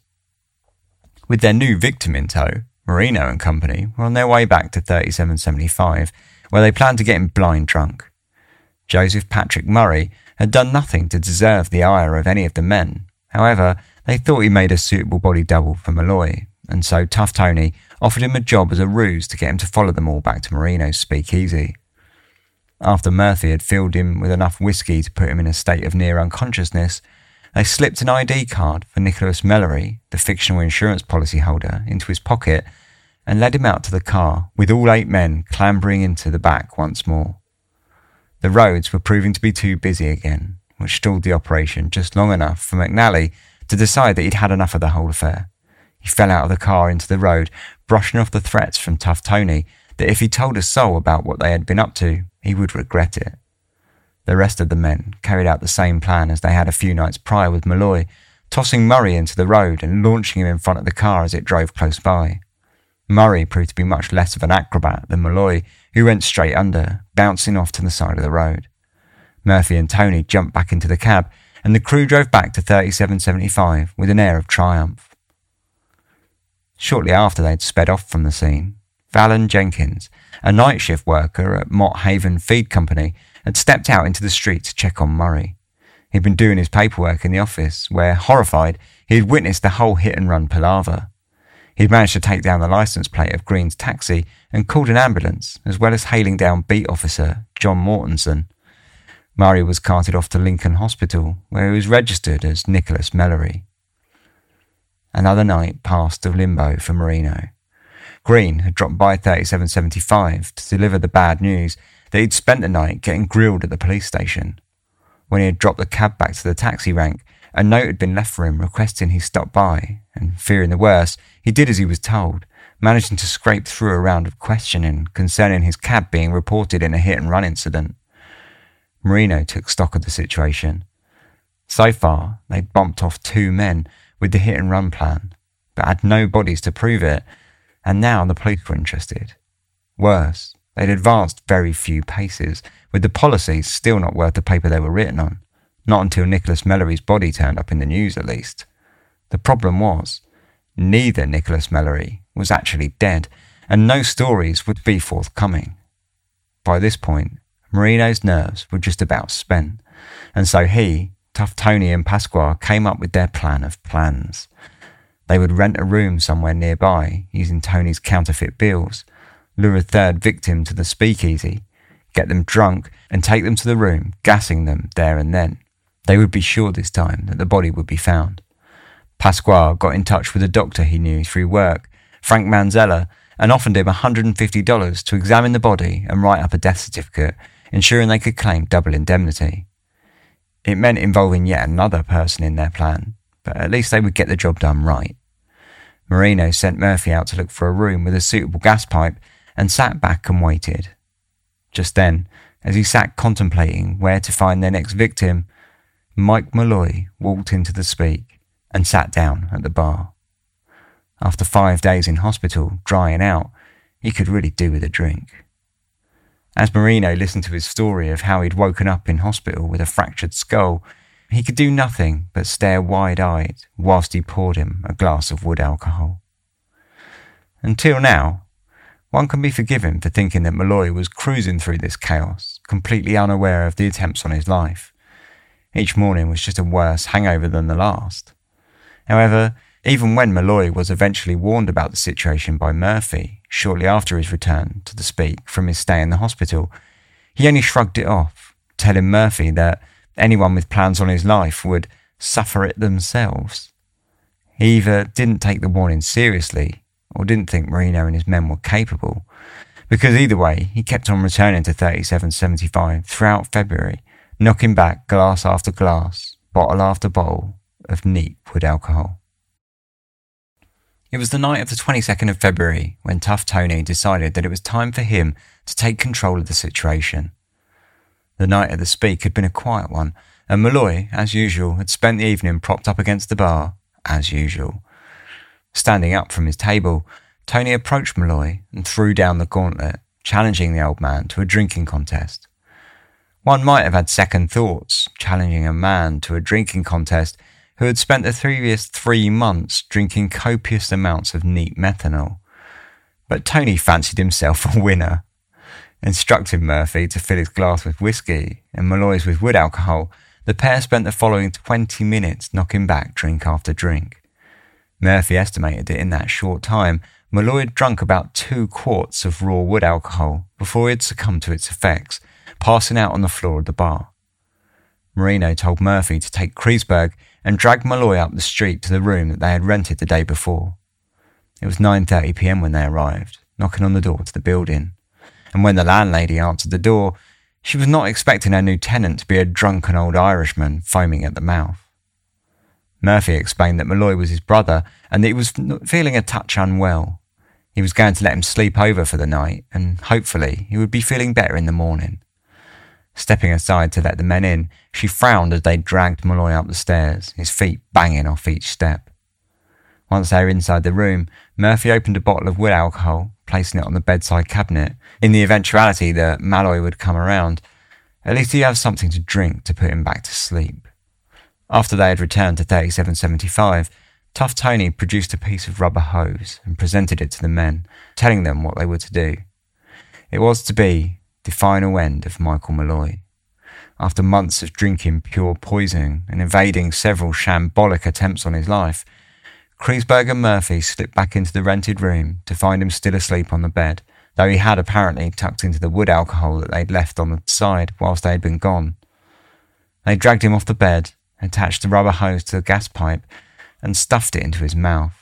With their new victim in tow, Marino and company were on their way back to 3775, where they planned to get him blind drunk. Joseph Patrick Murray had done nothing to deserve the ire of any of the men. However, they thought he made a suitable body double for Malloy, and so Tough Tony offered him a job as a ruse to get him to follow them all back to Marino's speakeasy. After Murphy had filled him with enough whiskey to put him in a state of near unconsciousness, they slipped an ID card for Nicholas Mellory, the fictional insurance policy holder, into his pocket and led him out to the car, with all eight men clambering into the back once more. The roads were proving to be too busy again, which stalled the operation just long enough for McNally to decide that he'd had enough of the whole affair. He fell out of the car into the road, brushing off the threats from Tough Tony that if he told a soul about what they had been up to, he would regret it. The rest of the men carried out the same plan as they had a few nights prior with Malloy, tossing Murray into the road and launching him in front of the car as it drove close by. Murray proved to be much less of an acrobat than Malloy, who went straight under, bouncing off to the side of the road. Murphy and Tony jumped back into the cab, and the crew drove back to 3775 with an air of triumph. Shortly after they'd sped off from the scene, Valen Jenkins, a night shift worker at Mott Haven Feed Company, had stepped out into the street to check on Murray. He'd been doing his paperwork in the office, where, horrified, he had witnessed the whole hit and run palaver. He'd managed to take down the license plate of Green's taxi and called an ambulance, as well as hailing down beat officer John Mortensen. Murray was carted off to Lincoln Hospital, where he was registered as Nicholas Mellory. Another night passed of limbo for Marino. Green had dropped by 3775 to deliver the bad news that he'd spent the night getting grilled at the police station. When he had dropped the cab back to the taxi rank, a note had been left for him requesting he stop by, and fearing the worst, he did as he was told, managing to scrape through a round of questioning concerning his cab being reported in a hit and run incident. Marino took stock of the situation. So far, they'd bumped off two men with the hit and run plan, but had no bodies to prove it, and now the police were interested. Worse, they'd advanced very few paces, with the policies still not worth the paper they were written on. Not until Nicholas Mellory's body turned up in the news, at least. The problem was, neither Nicholas Mellory was actually dead, and no stories would be forthcoming. By this point, Marino's nerves were just about spent, and so he, Tony, and Pasqua came up with their plan of plans. They would rent a room somewhere nearby using Tony's counterfeit bills, lure a third victim to the speakeasy, get them drunk, and take them to the room, gassing them there and then. They would be sure this time that the body would be found. Pasquale got in touch with a doctor he knew through work, Frank Manzella, and offered him $150 to examine the body and write up a death certificate, ensuring they could claim double indemnity. It meant involving yet another person in their plan, but at least they would get the job done right. Marino sent Murphy out to look for a room with a suitable gas pipe and sat back and waited. Just then, as he sat contemplating where to find their next victim, Mike Malloy walked into the speak and sat down at the bar. After five days in hospital, drying out, he could really do with a drink. As Marino listened to his story of how he'd woken up in hospital with a fractured skull, he could do nothing but stare wide eyed whilst he poured him a glass of wood alcohol. Until now, one can be forgiven for thinking that Malloy was cruising through this chaos, completely unaware of the attempts on his life. Each morning was just a worse hangover than the last. However, even when Malloy was eventually warned about the situation by Murphy shortly after his return to the Speak from his stay in the hospital, he only shrugged it off, telling Murphy that anyone with plans on his life would suffer it themselves. He either didn't take the warning seriously or didn't think Marino and his men were capable, because either way, he kept on returning to 3775 throughout February, knocking back glass after glass, bottle after bottle of neat wood alcohol. It was the night of the 22nd of February when Tough Tony decided that it was time for him to take control of the situation. The night at the Speak had been a quiet one, and Malloy, as usual, had spent the evening propped up against the bar, as usual. Standing up from his table, Tony approached Malloy and threw down the gauntlet, challenging the old man to a drinking contest. One might have had second thoughts, challenging a man to a drinking contest who had spent the previous three months drinking copious amounts of neat methanol. But Tony fancied himself a winner. Instructing Murphy to fill his glass with whiskey and Malloy's with wood alcohol, the pair spent the following 20 minutes knocking back drink after drink. Murphy estimated that in that short time, Malloy had drunk about two quarts of raw wood alcohol before he had succumbed to its effects, passing out on the floor of the bar. Marino told Murphy to take Kreisberg and dragged Malloy up the street to the room that they had rented the day before. It was 9:30 p.m. when they arrived, knocking on the door to the building. And when the landlady answered the door, she was not expecting her new tenant to be a drunken old Irishman foaming at the mouth. Murphy explained that Malloy was his brother and that he was feeling a touch unwell. He was going to let him sleep over for the night and hopefully he would be feeling better in the morning. Stepping aside to let the men in, she frowned as they dragged Malloy up the stairs, his feet banging off each step. Once they were inside the room, Murphy opened a bottle of wood alcohol, placing it on the bedside cabinet, in the eventuality that Malloy would come around. At least he'd have something to drink to put him back to sleep. After they had returned to 3775, Tough Tony produced a piece of rubber hose and presented it to the men, telling them what they were to do. It was to be the final end of Michael Malloy. After months of drinking pure poison and evading several shambolic attempts on his life, Kreisberg and Murphy slipped back into the rented room to find him still asleep on the bed, though he had apparently tucked into the wood alcohol that they'd left on the side whilst they had been gone. They dragged him off the bed, attached the rubber hose to the gas pipe, and stuffed it into his mouth,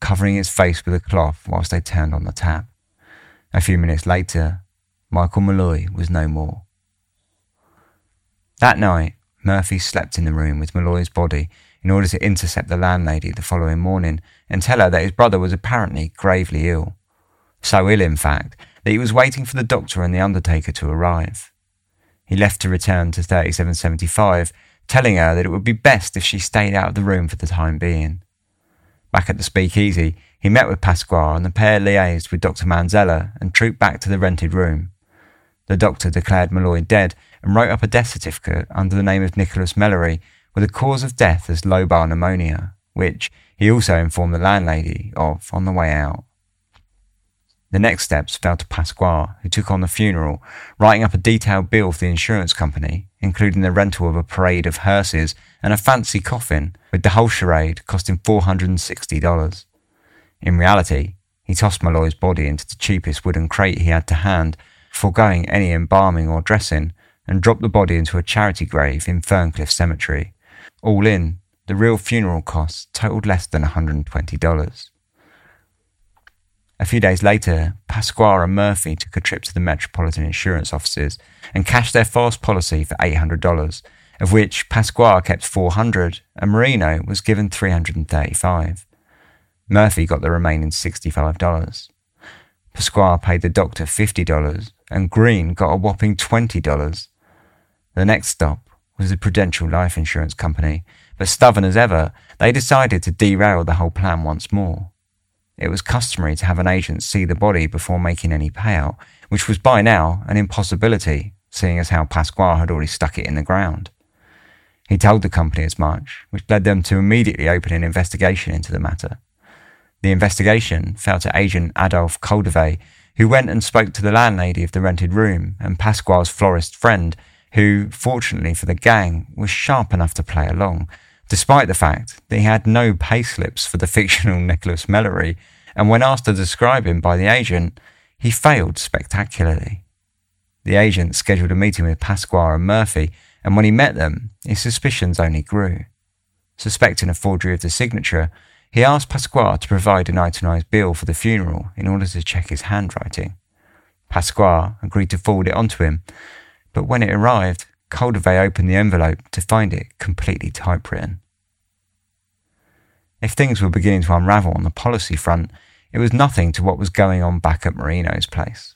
covering his face with a cloth whilst they turned on the tap. A few minutes later, Michael Malloy was no more. That night, Murphy slept in the room with Malloy's body in order to intercept the landlady the following morning and tell her that his brother was apparently gravely ill. So ill, in fact, that he was waiting for the doctor and the undertaker to arrive. He left to return to 3775, telling her that it would be best if she stayed out of the room for the time being. Back at the speakeasy, he met with Pasquale and the pair liaised with Dr. Manzella and trooped back to the rented room. The doctor declared Malloy dead and wrote up a death certificate under the name of Nicholas Mellory with a cause of death as lobar pneumonia, which he also informed the landlady of on the way out. The next steps fell to Pasquale, who took on the funeral, writing up a detailed bill for the insurance company, including the rental of a parade of hearses and a fancy coffin, with the whole charade costing $460. In reality, he tossed Malloy's body into the cheapest wooden crate he had to hand foregoing any embalming or dressing, and dropped the body into a charity grave in Ferncliff Cemetery. All in, the real funeral costs totaled less than $120. A few days later, Pasquale and Murphy took a trip to the Metropolitan Insurance offices and cashed their false policy for $800, of which Pasquale kept 400 and Marino was given 335. Murphy got the remaining $65. Pasquale paid the doctor $50 and Green got a whopping $20. The next stop was the Prudential Life Insurance Company, but stubborn as ever, they decided to derail the whole plan once more. It was customary to have an agent see the body before making any payout, which was by now an impossibility, seeing as how Pasquale had already stuck it in the ground. He told the company as much, which led them to immediately open an investigation into the matter. The investigation fell to agent Adolphe Coldevet, who went and spoke to the landlady of the rented room and Pasquale's florist friend, who, fortunately for the gang, was sharp enough to play along despite the fact that he had no payslips for the fictional Nicholas Mellory, and when asked to describe him by the agent, he failed spectacularly. The agent scheduled a meeting with Pasquale and Murphy, and when he met them, his suspicions only grew. Suspecting a forgery of the signature, he asked Pasquale to provide an itemised bill for the funeral in order to check his handwriting. Pasquale agreed to forward it on to him, but when it arrived, Coldevet opened the envelope to find it completely typewritten. If things were beginning to unravel on the policy front, it was nothing to what was going on back at Marino's place.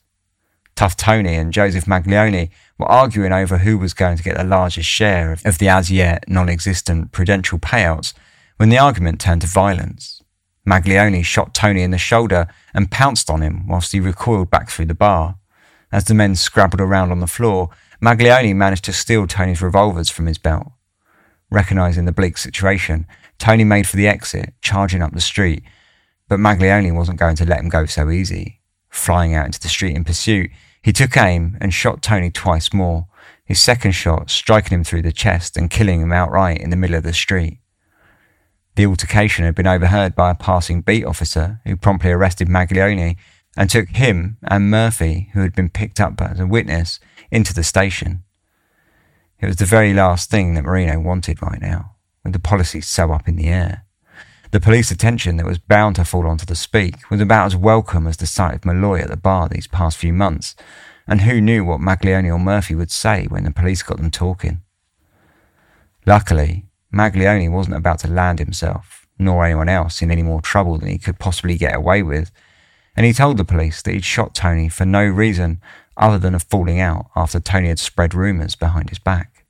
Tough Tony and Joseph Maglione were arguing over who was going to get the largest share of the as yet non existent prudential payouts when the argument turned to violence. Maglione shot Tony in the shoulder and pounced on him whilst he recoiled back through the bar. As the men scrabbled around on the floor, Maglione managed to steal Tony's revolvers from his belt. Recognizing the bleak situation, Tony made for the exit, charging up the street, but Maglione wasn't going to let him go so easy. Flying out into the street in pursuit, he took aim and shot Tony twice more, his second shot striking him through the chest and killing him outright in the middle of the street. The altercation had been overheard by a passing beat officer who promptly arrested Maglione and took him and Murphy, who had been picked up as a witness, into the station. It was the very last thing that Marino wanted right now, with the policy so up in the air. The police attention that was bound to fall onto the speak was about as welcome as the sight of Malloy at the bar these past few months, and who knew what Maglione or Murphy would say when the police got them talking. Luckily, Maglione wasn't about to land himself, nor anyone else, in any more trouble than he could possibly get away with, and he told the police that he'd shot Tony for no reason other than a falling out after Tony had spread rumours behind his back.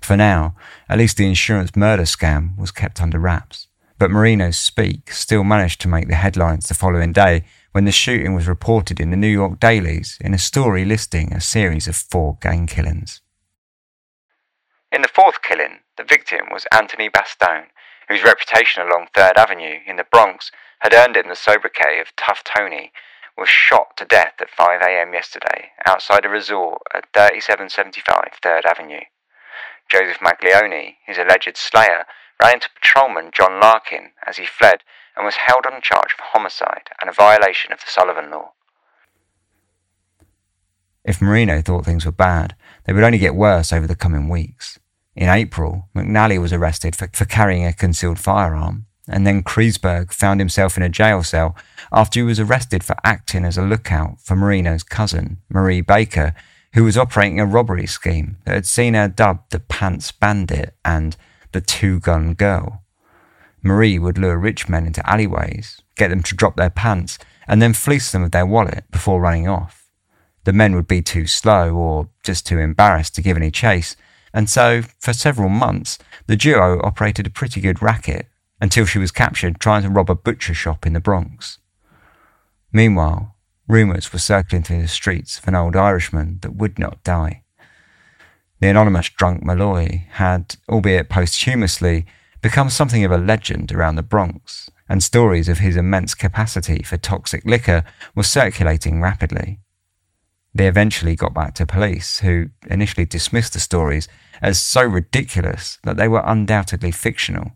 For now, at least the insurance murder scam was kept under wraps, but Marino's speak still managed to make the headlines the following day when the shooting was reported in the New York dailies in a story listing a series of four gang killings. In the fourth killing, the victim was Anthony Bastone, whose reputation along Third Avenue in the Bronx had earned him the sobriquet of Tough Tony was shot to death at 5am yesterday outside a resort at 3775 3rd Avenue. Joseph Maglione, his alleged slayer, ran into patrolman John Larkin as he fled and was held on charge of homicide and a violation of the Sullivan Law. If Marino thought things were bad, they would only get worse over the coming weeks. In April, McNally was arrested for, for carrying a concealed firearm and then Kreisberg found himself in a jail cell after he was arrested for acting as a lookout for Marino's cousin, Marie Baker, who was operating a robbery scheme that had seen her dubbed the Pants Bandit and the Two Gun Girl. Marie would lure rich men into alleyways, get them to drop their pants, and then fleece them of their wallet before running off. The men would be too slow or just too embarrassed to give any chase, and so, for several months, the duo operated a pretty good racket until she was captured trying to rob a butcher shop in the Bronx. Meanwhile, rumours were circling through the streets of an old Irishman that would not die. The anonymous drunk Malloy had, albeit posthumously, become something of a legend around the Bronx, and stories of his immense capacity for toxic liquor were circulating rapidly. They eventually got back to police, who initially dismissed the stories as so ridiculous that they were undoubtedly fictional.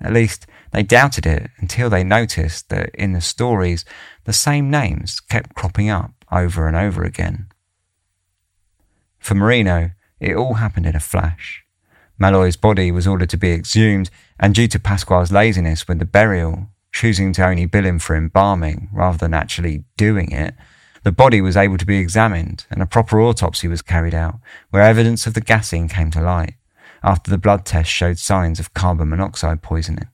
At least they doubted it until they noticed that in the stories the same names kept cropping up over and over again. For Marino, it all happened in a flash. Malloy's body was ordered to be exhumed, and due to Pasquale's laziness with the burial, choosing to only bill him for embalming rather than actually doing it, the body was able to be examined and a proper autopsy was carried out, where evidence of the gassing came to light, after the blood test showed signs of carbon monoxide poisoning.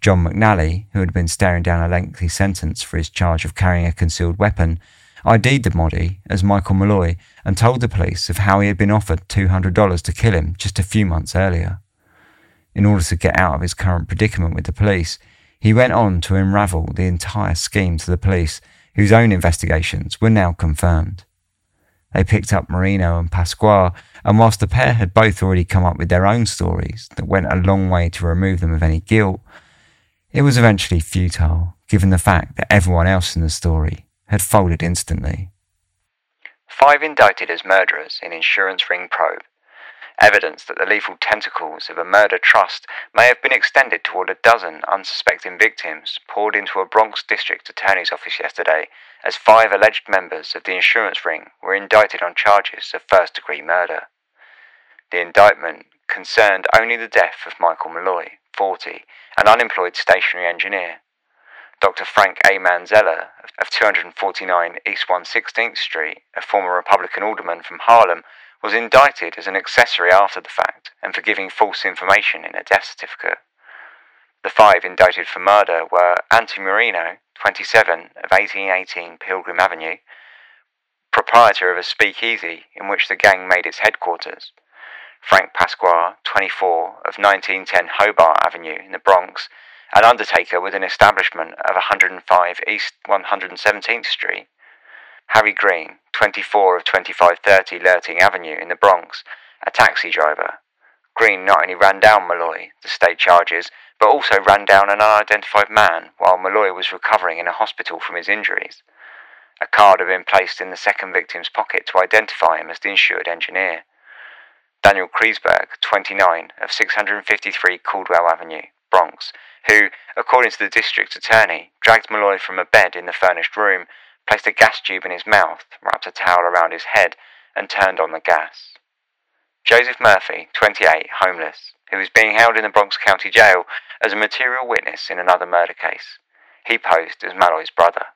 John McNally, who had been staring down a lengthy sentence for his charge of carrying a concealed weapon, ID'd the body as Michael Malloy and told the police of how he had been offered $200 to kill him just a few months earlier. In order to get out of his current predicament with the police, he went on to unravel the entire scheme to the police, whose own investigations were now confirmed. They picked up Marino and Pasquale, and whilst the pair had both already come up with their own stories that went a long way to remove them of any guilt, it was eventually futile, given the fact that everyone else in the story had folded instantly. Five indicted as murderers in insurance ring probe. Evidence that the lethal tentacles of a murder trust may have been extended toward a dozen unsuspecting victims poured into a Bronx District Attorney's office yesterday as five alleged members of the insurance ring were indicted on charges of first degree murder. The indictment concerned only the death of Michael Malloy, 40, an unemployed stationary engineer. Dr. Frank A. Manzella of 249 East 116th Street, a former Republican alderman from Harlem, was indicted as an accessory after the fact and for giving false information in a death certificate. The five indicted for murder were Anthony Marino, 27, of 1818 Pilgrim Avenue, proprietor of a speakeasy in which the gang made its headquarters, Frank Pasquale, 24, of 1910 Hobart Avenue in the Bronx, an undertaker with an establishment of 105 East 117th Street. Harry Green, 24 of 2530 Lurting Avenue in the Bronx, a taxi driver. Green not only ran down Malloy, the state charges, but also ran down an unidentified man while Malloy was recovering in a hospital from his injuries. A card had been placed in the second victim's pocket to identify him as the insured engineer. Daniel Kreisberg, 29, of 653 Caldwell Avenue, Bronx, who, according to the district attorney, dragged Malloy from a bed in the furnished room, placed a gas tube in his mouth, wrapped a towel around his head, and turned on the gas. Joseph Murphy, 28, homeless, who was being held in the Bronx County Jail as a material witness in another murder case. He posed as Malloy's brother.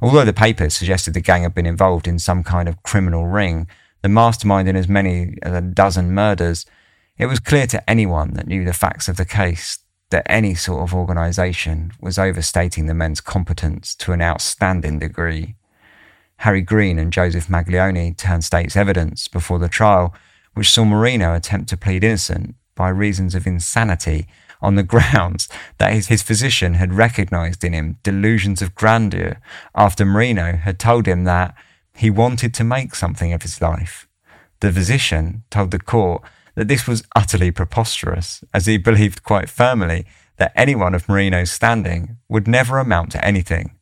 Although the papers suggested the gang had been involved in some kind of criminal ring, the mastermind in as many as a dozen murders, it was clear to anyone that knew the facts of the case that any sort of organisation was overstating the men's competence to an outstanding degree. Harry Green and Joseph Maglione turned state's evidence before the trial, which saw Marino attempt to plead innocent by reasons of insanity on the grounds that his, his physician had recognised in him delusions of grandeur after Marino had told him that he wanted to make something of his life. The physician told the court that this was utterly preposterous, as he believed quite firmly that anyone of Marino's standing would never amount to anything.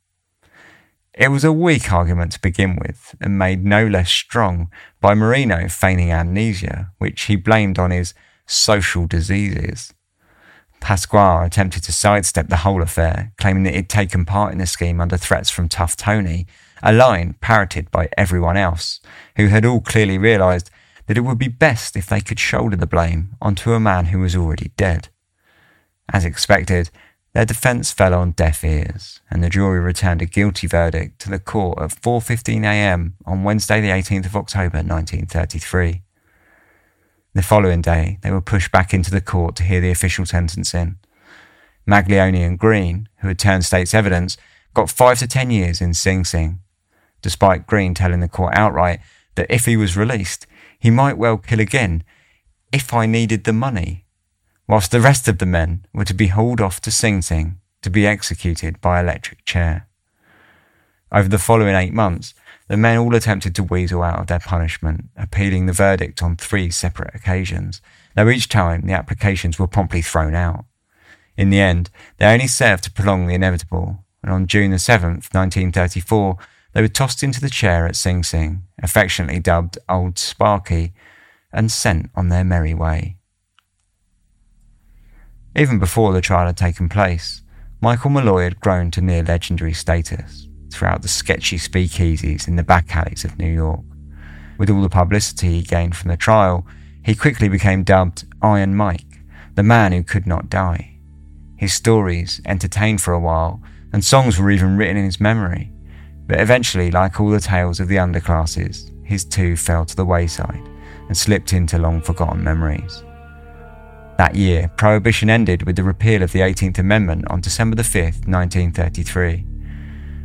It was a weak argument to begin with, and made no less strong by Marino feigning amnesia, which he blamed on his social diseases. Pasquale attempted to sidestep the whole affair, claiming that he'd taken part in the scheme under threats from Tough Tony a line parroted by everyone else, who had all clearly realised that it would be best if they could shoulder the blame onto a man who was already dead. As expected, their defence fell on deaf ears, and the jury returned a guilty verdict to the court at 4:15 a.m. on Wednesday, the 18th of October, 1933. The following day, they were pushed back into the court to hear the official sentencing. Maglione and Green, who had turned state's evidence, got five to ten years in Sing Sing, despite Green telling the court outright that if he was released, he might well kill again if I needed the money, whilst the rest of the men were to be hauled off to Sing Sing to be executed by electric chair. Over the following eight months, the men all attempted to weasel out of their punishment, appealing the verdict on three separate occasions, though each time the applications were promptly thrown out. In the end, they only served to prolong the inevitable, and on June the 7th, 1934, they were tossed into the chair at Sing Sing, affectionately dubbed Old Sparky, and sent on their merry way. Even before the trial had taken place, Michael Malloy had grown to near legendary status throughout the sketchy speakeasies in the back alleys of New York. With all the publicity he gained from the trial, he quickly became dubbed Iron Mike, the man who could not die. His stories entertained for a while, and songs were even written in his memory. But eventually, like all the tales of the underclasses, his too fell to the wayside and slipped into long forgotten memories. That year, Prohibition ended with the repeal of the 18th Amendment on December 5, 1933.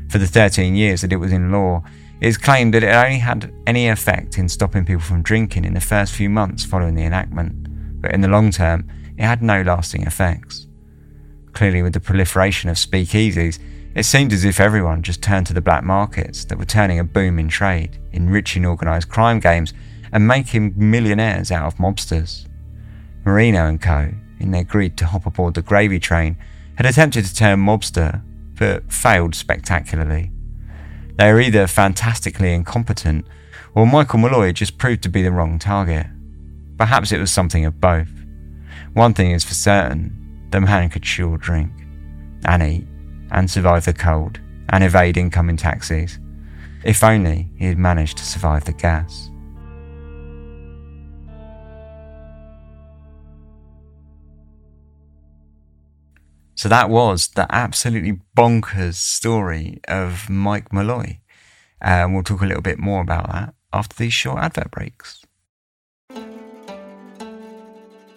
For the 13 years that it was in law, it is claimed that it only had any effect in stopping people from drinking in the first few months following the enactment, but in the long term, it had no lasting effects. Clearly, with the proliferation of speakeasies, it seemed as if everyone just turned to the black markets that were turning a boom in trade, enriching organised crime games, and making millionaires out of mobsters. Marino and co., in their greed to hop aboard the gravy train, had attempted to turn mobster, but failed spectacularly. They were either fantastically incompetent, or Michael Malloy just proved to be the wrong target. Perhaps it was something of both. One thing is for certain the man could sure drink, and eat, and survive the cold, and evade incoming taxis. If only he had managed to survive the gas. So that was the absolutely bonkers story of Mike Malloy. And um, we'll talk a little bit more about that after these short advert breaks.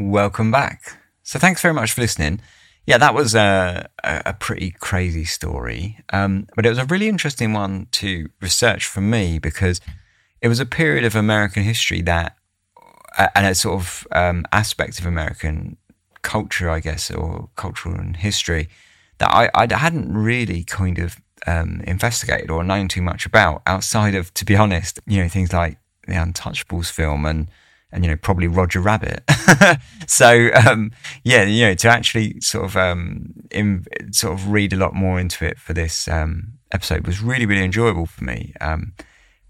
Welcome back. So, thanks very much for listening. Yeah, that was a, a pretty crazy story, um, but it was a really interesting one to research for me because it was a period of American history that, and a sort of um, aspect of American culture, I guess, or cultural and history that I, I hadn't really kind of um, investigated or known too much about outside of, to be honest, you know, things like the Untouchables film and, and you know, probably Roger Rabbit. so, um, yeah, you know, to actually sort of, um, in, sort of read a lot more into it for this, um, episode was really, really enjoyable for me. Um,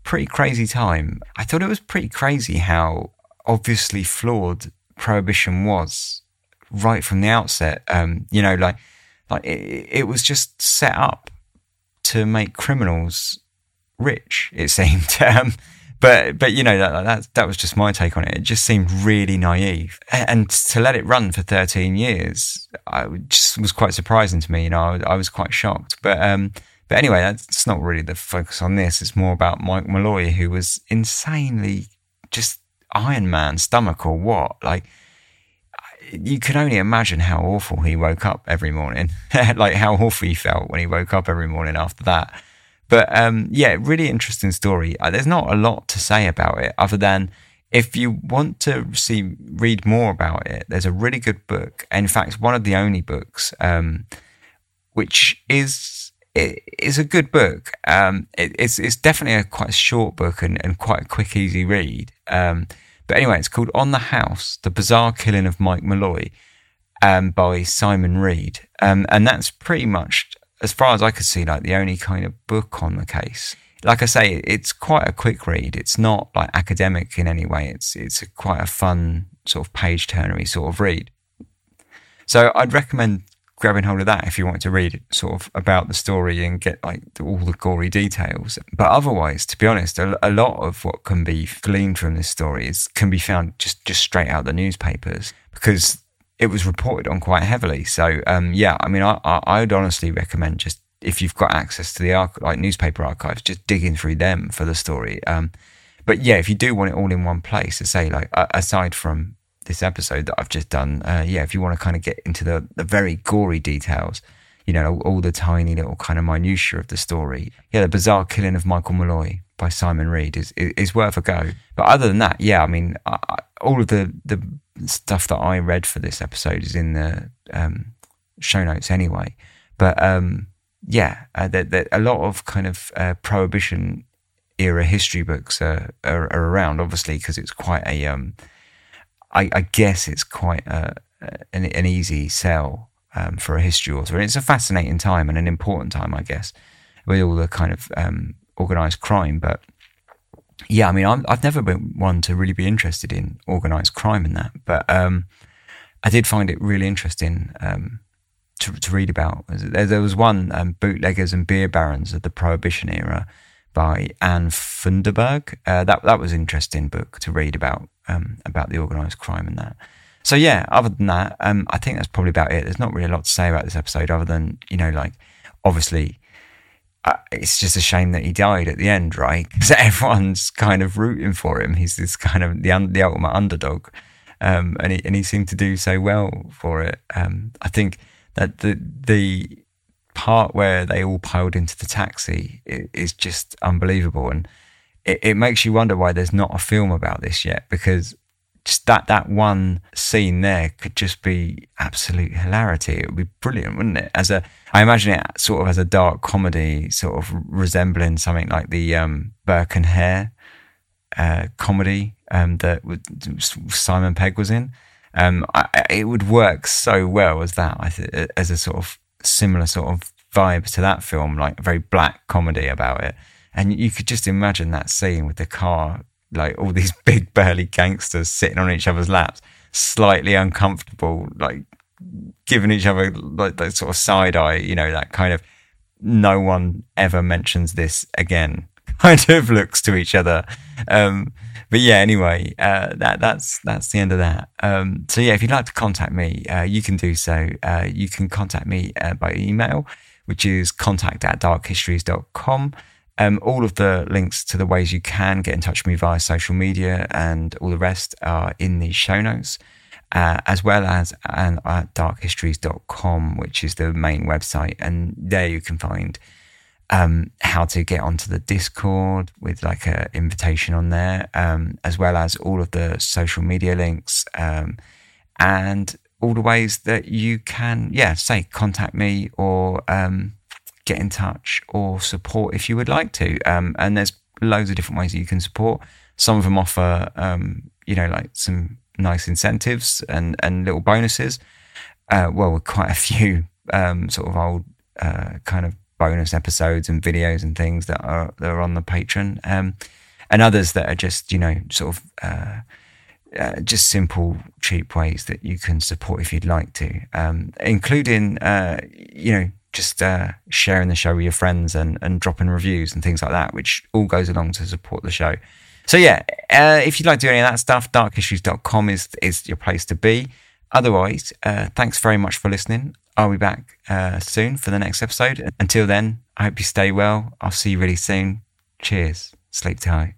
pretty crazy time. I thought it was pretty crazy how obviously flawed prohibition was right from the outset. Um, you know, like like it, it, was just set up to make criminals rich. It seemed. But but you know that, that that was just my take on it. It just seemed really naive, and to let it run for 13 years, I just was quite surprising to me. You know, I, I was quite shocked. But um, but anyway, that's not really the focus on this. It's more about Mike Malloy, who was insanely just Iron Man stomach or what. Like, you can only imagine how awful he woke up every morning, like how awful he felt when he woke up every morning after that. But um, yeah, really interesting story. Uh, there's not a lot to say about it other than if you want to see read more about it, there's a really good book. In fact, one of the only books, um, which is is a good book. Um, it, it's it's definitely a quite short book and, and quite a quick, easy read. Um, but anyway, it's called On the House: The Bizarre Killing of Mike Malloy, um, by Simon Read, um, and that's pretty much, as far as I could see, like the only kind of book on the case. Like I say, it's quite a quick read. It's not like academic in any way. It's it's a, quite a fun sort of page turnery sort of read. So I'd recommend grabbing hold of that if you want to read sort of about the story and get like all the gory details. But otherwise, to be honest, a, a, lot of what can be gleaned from this story is can be found just just straight out the newspapers because it was reported on quite heavily. So um, yeah, I mean, I, I would honestly recommend just if you've got access to the arch- like newspaper archives, just digging through them for the story. Um, but yeah, if you do want it all in one place, to say like aside from this episode that I've just done, uh, yeah, if you want to kind of get into the, the very gory details, you know, all, all the tiny little kind of minutiae of the story, yeah, the bizarre killing of Michael Malloy by Simon Read is, is, is worth a go. But other than that, yeah, I mean, I, all of the the stuff that I read for this episode is in the um, show notes anyway. But um, yeah, uh, a lot of kind of uh, prohibition era history books are, are, are around, obviously, because it's quite a, um, I, I, guess it's quite a, an, an, easy sell um, for a history author. And it's a fascinating time and an important time, I guess, with all the kind of um, organized crime. But yeah, I mean, i have never been one to really be interested in organized crime and that, but um, I did find it really interesting um, to, to, read about. There, there was one um, bootleggers and beer barons of the Prohibition era by Anne Funderburg. Uh, that that was an interesting book to read about um, about the organised crime and that. So yeah, other than that, um, I think that's probably about it. There's not really a lot to say about this episode, other than you know, like obviously, it's just a shame that he died at the end, right? Because everyone's kind of rooting for him. He's this kind of the the ultimate underdog, um, and he and he seemed to do so well for it. Um, I think that the the part where they all piled into the taxi is just unbelievable, and it, it makes you wonder why there's not a film about this yet because just that that one scene there could just be absolute hilarity. It would be brilliant, wouldn't it? As a, I imagine it sort of as a dark comedy, sort of resembling something like the um, Burke and Hare uh, comedy um, that Simon Pegg was in. Um, I, it would work so well as that, as a sort of similar sort of vibe to that film, like a very black comedy about it. And you could just imagine that scene with the car, like all these big burly gangsters sitting on each other's laps, slightly uncomfortable, like giving each other like that sort of side eye, you know, that kind of no one ever mentions this again kind of looks to each other. Um, but yeah, anyway, uh, that that's that's the end of that. Um, so yeah, if you'd like to contact me, uh, you can do so. Uh, you can contact me uh, by email, which is contact at darkhistories.com. Um, all of the links to the ways you can get in touch with me via social media and all the rest are in the show notes, uh, as well as at darkhistories.com, which is the main website. And there you can find um, how to get onto the Discord with like an invitation on there, um, as well as all of the social media links um, and all the ways that you can, yeah, say contact me or um, get in touch or support if you would like to. Um, and there's loads of different ways that you can support. Some of them offer, um, you know, like some nice incentives and, and little bonuses. Uh, well, with quite a few sort of old uh, kind of bonus episodes and videos and things that are that are on the Patreon, um, and others that are just you know sort of uh, uh, just simple, cheap ways that you can support if you'd like to, um, including uh, you know just uh, sharing the show with your friends and and dropping reviews and things like that, which all goes along to support the show. So yeah, uh, if you'd like to do any of that stuff, darkhistories.com is is your place to be. Otherwise, uh, thanks very much for listening. I'll be back uh, soon for the next episode. Until then, I hope you stay well. I'll see you really soon. Cheers. Sleep tight.